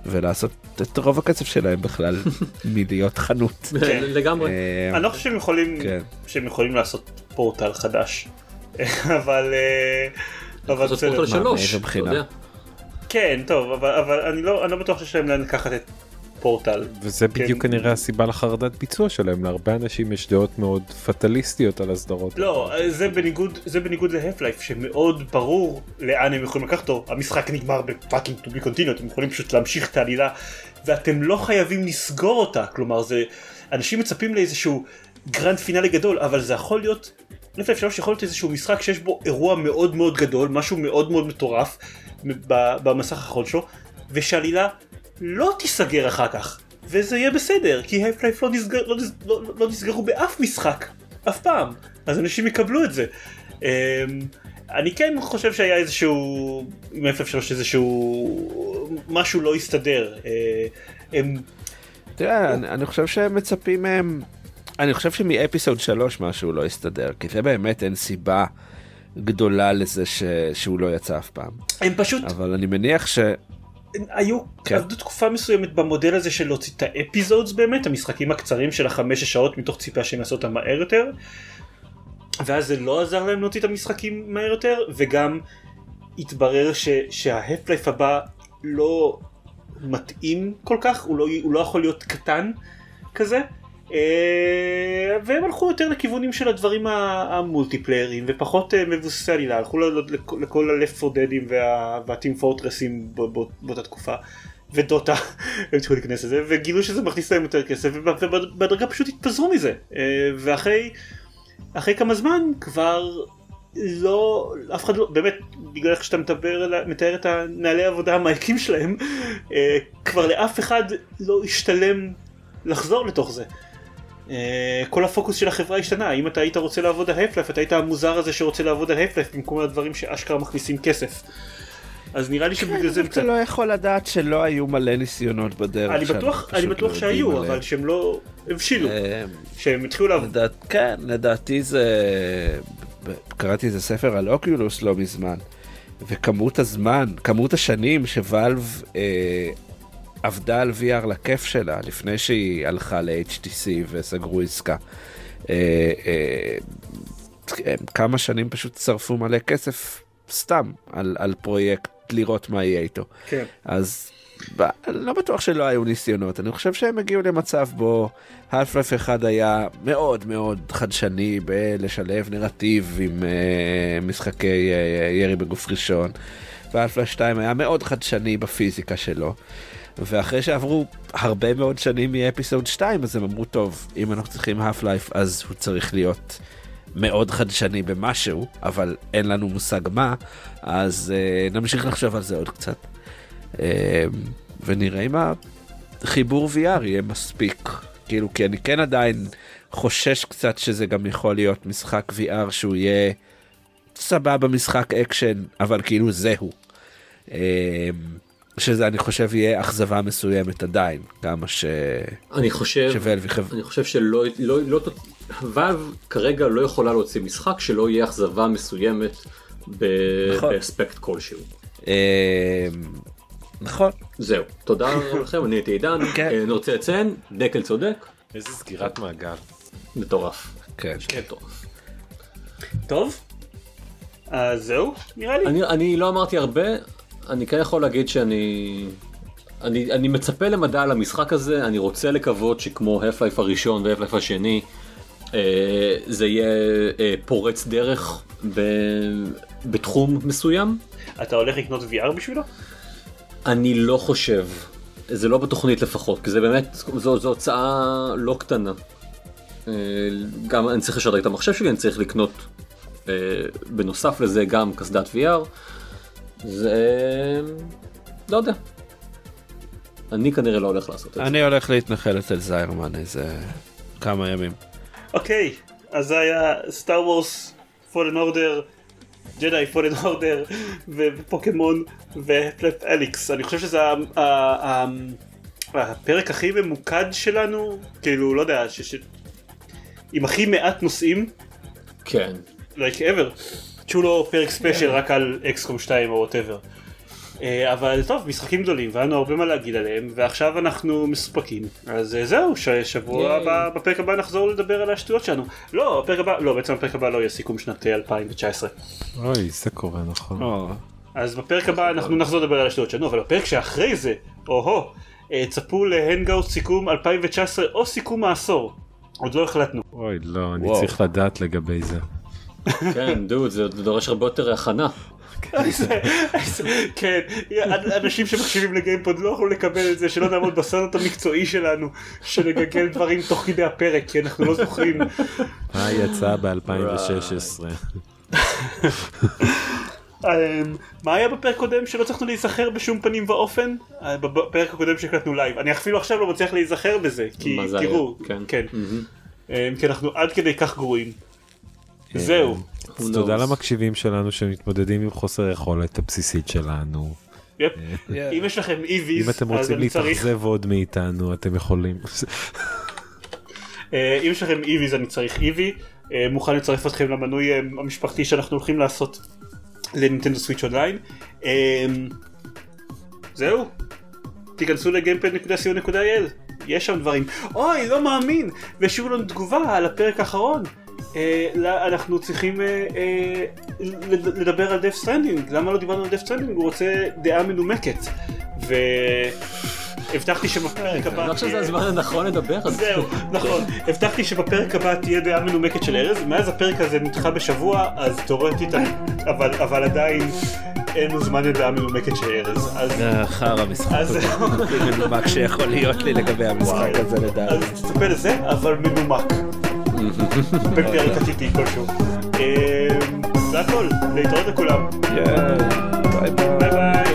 ולעשות את רוב הקצב שלהם בכלל מלהיות חנות. כן. לגמרי. אני לא חושב שהם יכולים כן. שהם יכולים לעשות פורטל חדש. אבל אה, אבל בסדר. פורטל שלוש. מאיזה אתה בחינה? יודע. כן טוב אבל אבל אני לא אני לא בטוח שיש להם לאן לקחת את פורטל. וזה כן. בדיוק כנראה הסיבה לחרדת ביצוע שלהם להרבה אנשים יש דעות מאוד פטליסטיות על הסדרות. לא, זה בניגוד, זה בניגוד ל Half-Life שמאוד ברור לאן הם יכולים לקחת אותו, המשחק נגמר ב fucking to be continued, אתם יכולים פשוט להמשיך את העלילה ואתם לא חייבים לסגור אותה, כלומר זה, אנשים מצפים לאיזשהו grand finale גדול, אבל זה יכול להיות, Half-Life 3 יכול להיות איזשהו משחק שיש בו אירוע מאוד מאוד גדול, משהו מאוד מאוד מטורף במסך האחרון שלו, ושהעלילה לא תיסגר אחר כך, וזה יהיה בסדר, כי הפלייף לא, נסגר, לא, לא, לא נסגרו באף משחק, אף פעם, אז אנשים יקבלו את זה. אמ, אני כן חושב שהיה איזשהו, עם FF3 איזשהו, משהו לא הסתדר. אה, הם, תראה, אני, אני חושב שהם מצפים מהם, אני חושב שמאפיסוד 3 משהו לא הסתדר, כי זה באמת אין סיבה גדולה לזה ש, שהוא לא יצא אף פעם. הם פשוט אבל אני מניח ש... היו, כן. עבדו תקופה מסוימת במודל הזה של להוציא את האפיזודס באמת, המשחקים הקצרים של החמש שעות מתוך ציפייה שהם יעשו אותם מהר יותר. ואז זה לא עזר להם להוציא את המשחקים מהר יותר, וגם התברר ש, שההפלייף הבא לא מתאים כל כך, הוא לא, הוא לא יכול להיות קטן כזה. אה, והם הלכו יותר לכיוונים של הדברים המולטיפליירים ופחות אה, מבוססי עלילה, הלכו לכל ה-Left 4 Deadים וה- וה-Team Fortressים ב- ב- באותה תקופה. ודוטה, הם התחילו להיכנס לזה, וגילו שזה מכניס להם יותר כסף, וב- ובהדרגה פשוט התפזרו מזה. אה, ואחרי אחרי כמה זמן כבר לא, אף אחד לא, באמת, בגלל איך שאתה ה- מתאר את הנהלי העבודה המעיקים שלהם, כבר לאף אחד לא השתלם לחזור לתוך זה. אה, כל הפוקוס של החברה השתנה, אם אתה היית רוצה לעבוד על הפלייף, אתה היית המוזר הזה שרוצה לעבוד על הפלייף במקום הדברים שאשכרה מכניסים כסף. אז נראה לי שבגלל זה אתה. לא יכול לדעת שלא היו מלא ניסיונות בדרך. אני בטוח, אני לא בטוח יודעים שהיו. אבל שהם לא הבשילו, אה, שהם התחילו לעבוד. כן, לדעתי זה... קראתי איזה ספר על אוקיולוס לא מזמן, וכמות הזמן, כמות השנים שוואלב אה, עבדה על VR לכיף שלה, לפני שהיא הלכה ל-HTC וסגרו עסקה. אה, אה, כמה שנים פשוט שרפו מלא כסף סתם על, על פרויקט לראות מה יהיה איתו. כן. אז לא בטוח שלא היו ניסיונות, אני חושב שהם הגיעו למצב בו half-life 1 היה מאוד מאוד חדשני בלשלב נרטיב עם uh, משחקי uh, ירי בגוף ראשון, ו-half-life 2 היה מאוד חדשני בפיזיקה שלו. ואחרי שעברו הרבה מאוד שנים מאפיסוד 2 אז הם אמרו טוב אם אנחנו צריכים half life אז הוא צריך להיות מאוד חדשני במשהו אבל אין לנו מושג מה אז uh, נמשיך לחשוב על זה עוד קצת. Uh, ונראה אם החיבור VR יהיה מספיק כאילו כי אני כן עדיין חושש קצת שזה גם יכול להיות משחק VR שהוא יהיה סבבה משחק אקשן אבל כאילו זהו. אה, שזה אני חושב יהיה אכזבה מסוימת עדיין כמה ש... אני חושב, ש Valve יחב... אני חושב שלא, לא, לא, Valve כרגע לא יכולה להוציא משחק שלא יהיה אכזבה מסוימת ב- נכון. באספקט כלשהו. אה, נכון זהו, תודה לכם, אני הייתי עידן, כן. אה, אני רוצה לציין, דקל צודק, איזה סגירת מעגל. מטורף. כן. מטורף. טוב, אז זהו, נראה לי. אני, אני לא אמרתי הרבה, אני כן יכול להגיד שאני... אני, אני מצפה למדע על המשחק הזה, אני רוצה לקוות שכמו הפלייף הראשון והפלייף השני, אה, זה יהיה אה, פורץ דרך ב, בתחום מסוים. אתה הולך לקנות VR בשבילו? אני לא חושב, זה לא בתוכנית לפחות, כי זה באמת, זו, זו הוצאה לא קטנה. אה, גם אני צריך לשדרג את המחשב שלי, אני צריך לקנות אה, בנוסף לזה גם קסדת VR. זה... לא יודע. אני כנראה לא הולך לעשות את זה. אני הולך להתנחל אצל זיירמן איזה כמה ימים. אוקיי, אז זה היה סטאר וורס, פולן אורדר, ג'די פולן אורדר, ופוקימון ו Half-Life Alyx. אני חושב שזה ה- ה- ה- הפרק הכי ממוקד שלנו, כאילו, לא יודע, ש- ש- עם הכי מעט נושאים, כן. like ever. שהוא לא פרק ספיישל רק על XCOM 2 או whatever. אבל טוב, משחקים גדולים, והיה לנו הרבה מה להגיד עליהם, ועכשיו אנחנו מסופקים. אז אה, זהו, שבוע. הבא, בפרק הבא נחזור לדבר על השטויות שלנו. לא, הפרק הבא, לא, בעצם הפרק הבא לא יהיה סיכום שנת אה, 2019. אוי, זה קורה נכון. אז בפרק הבא אנחנו נחזור לדבר על השטויות שלנו, אבל בפרק שאחרי זה, או-הו, אה, צפו להנגאוט סיכום 2019 או סיכום העשור. עוד לא החלטנו. אוי לא אני. צריך לדעת לגבי זה. כן דוד זה דורש הרבה יותר הכנה. כן, אנשים שמקשיבים לגיימפוד לא יכולו לקבל את זה שלא נעמוד בסרט המקצועי שלנו שנגגל דברים תוך כדי הפרק כי אנחנו לא זוכרים. מה יצא ב-2016? אמ, מה היה בפרק קודם שלא הצלחנו להיזכר בשום פנים ואופן? אה, בפרק הקודם שהקלטנו לייב. אני אפילו עכשיו לא מצליח להיזכר בזה כי? תראו, כן. כן. אמ, כי אנחנו עד כדי כך גרועים. זהו. Who אז תודה? למקשיבים שלנו שמתמודדים עם חוסר היכולת הבסיסית שלנו. yep. אם יש לכם EVs אם אתם רוצים להתאכזב עוד מאיתנו אתם יכולים. אה, אם יש לכם EVs אני צריך EV, אה, מוכן לצרף אתכם למנוי אה, המשפחתי שאנחנו הולכים לעשות ל Nintendo Switch Online. אה, זהו, תיכנסו לגיימפד.co.il, יש שם דברים. אוי, לא מאמין, והשאירו לנו תגובה על הפרק האחרון. אה, לא, אנחנו צריכים אה, אה, לד- לדבר על Death Stranding, למה לא דיברנו על Death Stranding? הוא רוצה דעה מנומקת. והבטחתי שבפרק הבא... אני לא חושב שזה הזמן הנכון לדבר על זה. זהו, נכון. הבטחתי שבפרק הבא תהיה דעה מנומקת של ארז, מאז הפרק הזה נדחה בשבוע, אז תאורטית, אבל, אבל עדיין אין לו זמן לדעה מנומקת של ארז. אז, חרא הזה. הכי מנומק שיכול להיות לי לגבי המשחק הזה לדעתי. אז תצפה לזה, אבל מנומק. בפרק עתידי כלשהו. אה, זה הכל, להתראות לכולם. ביי ביי.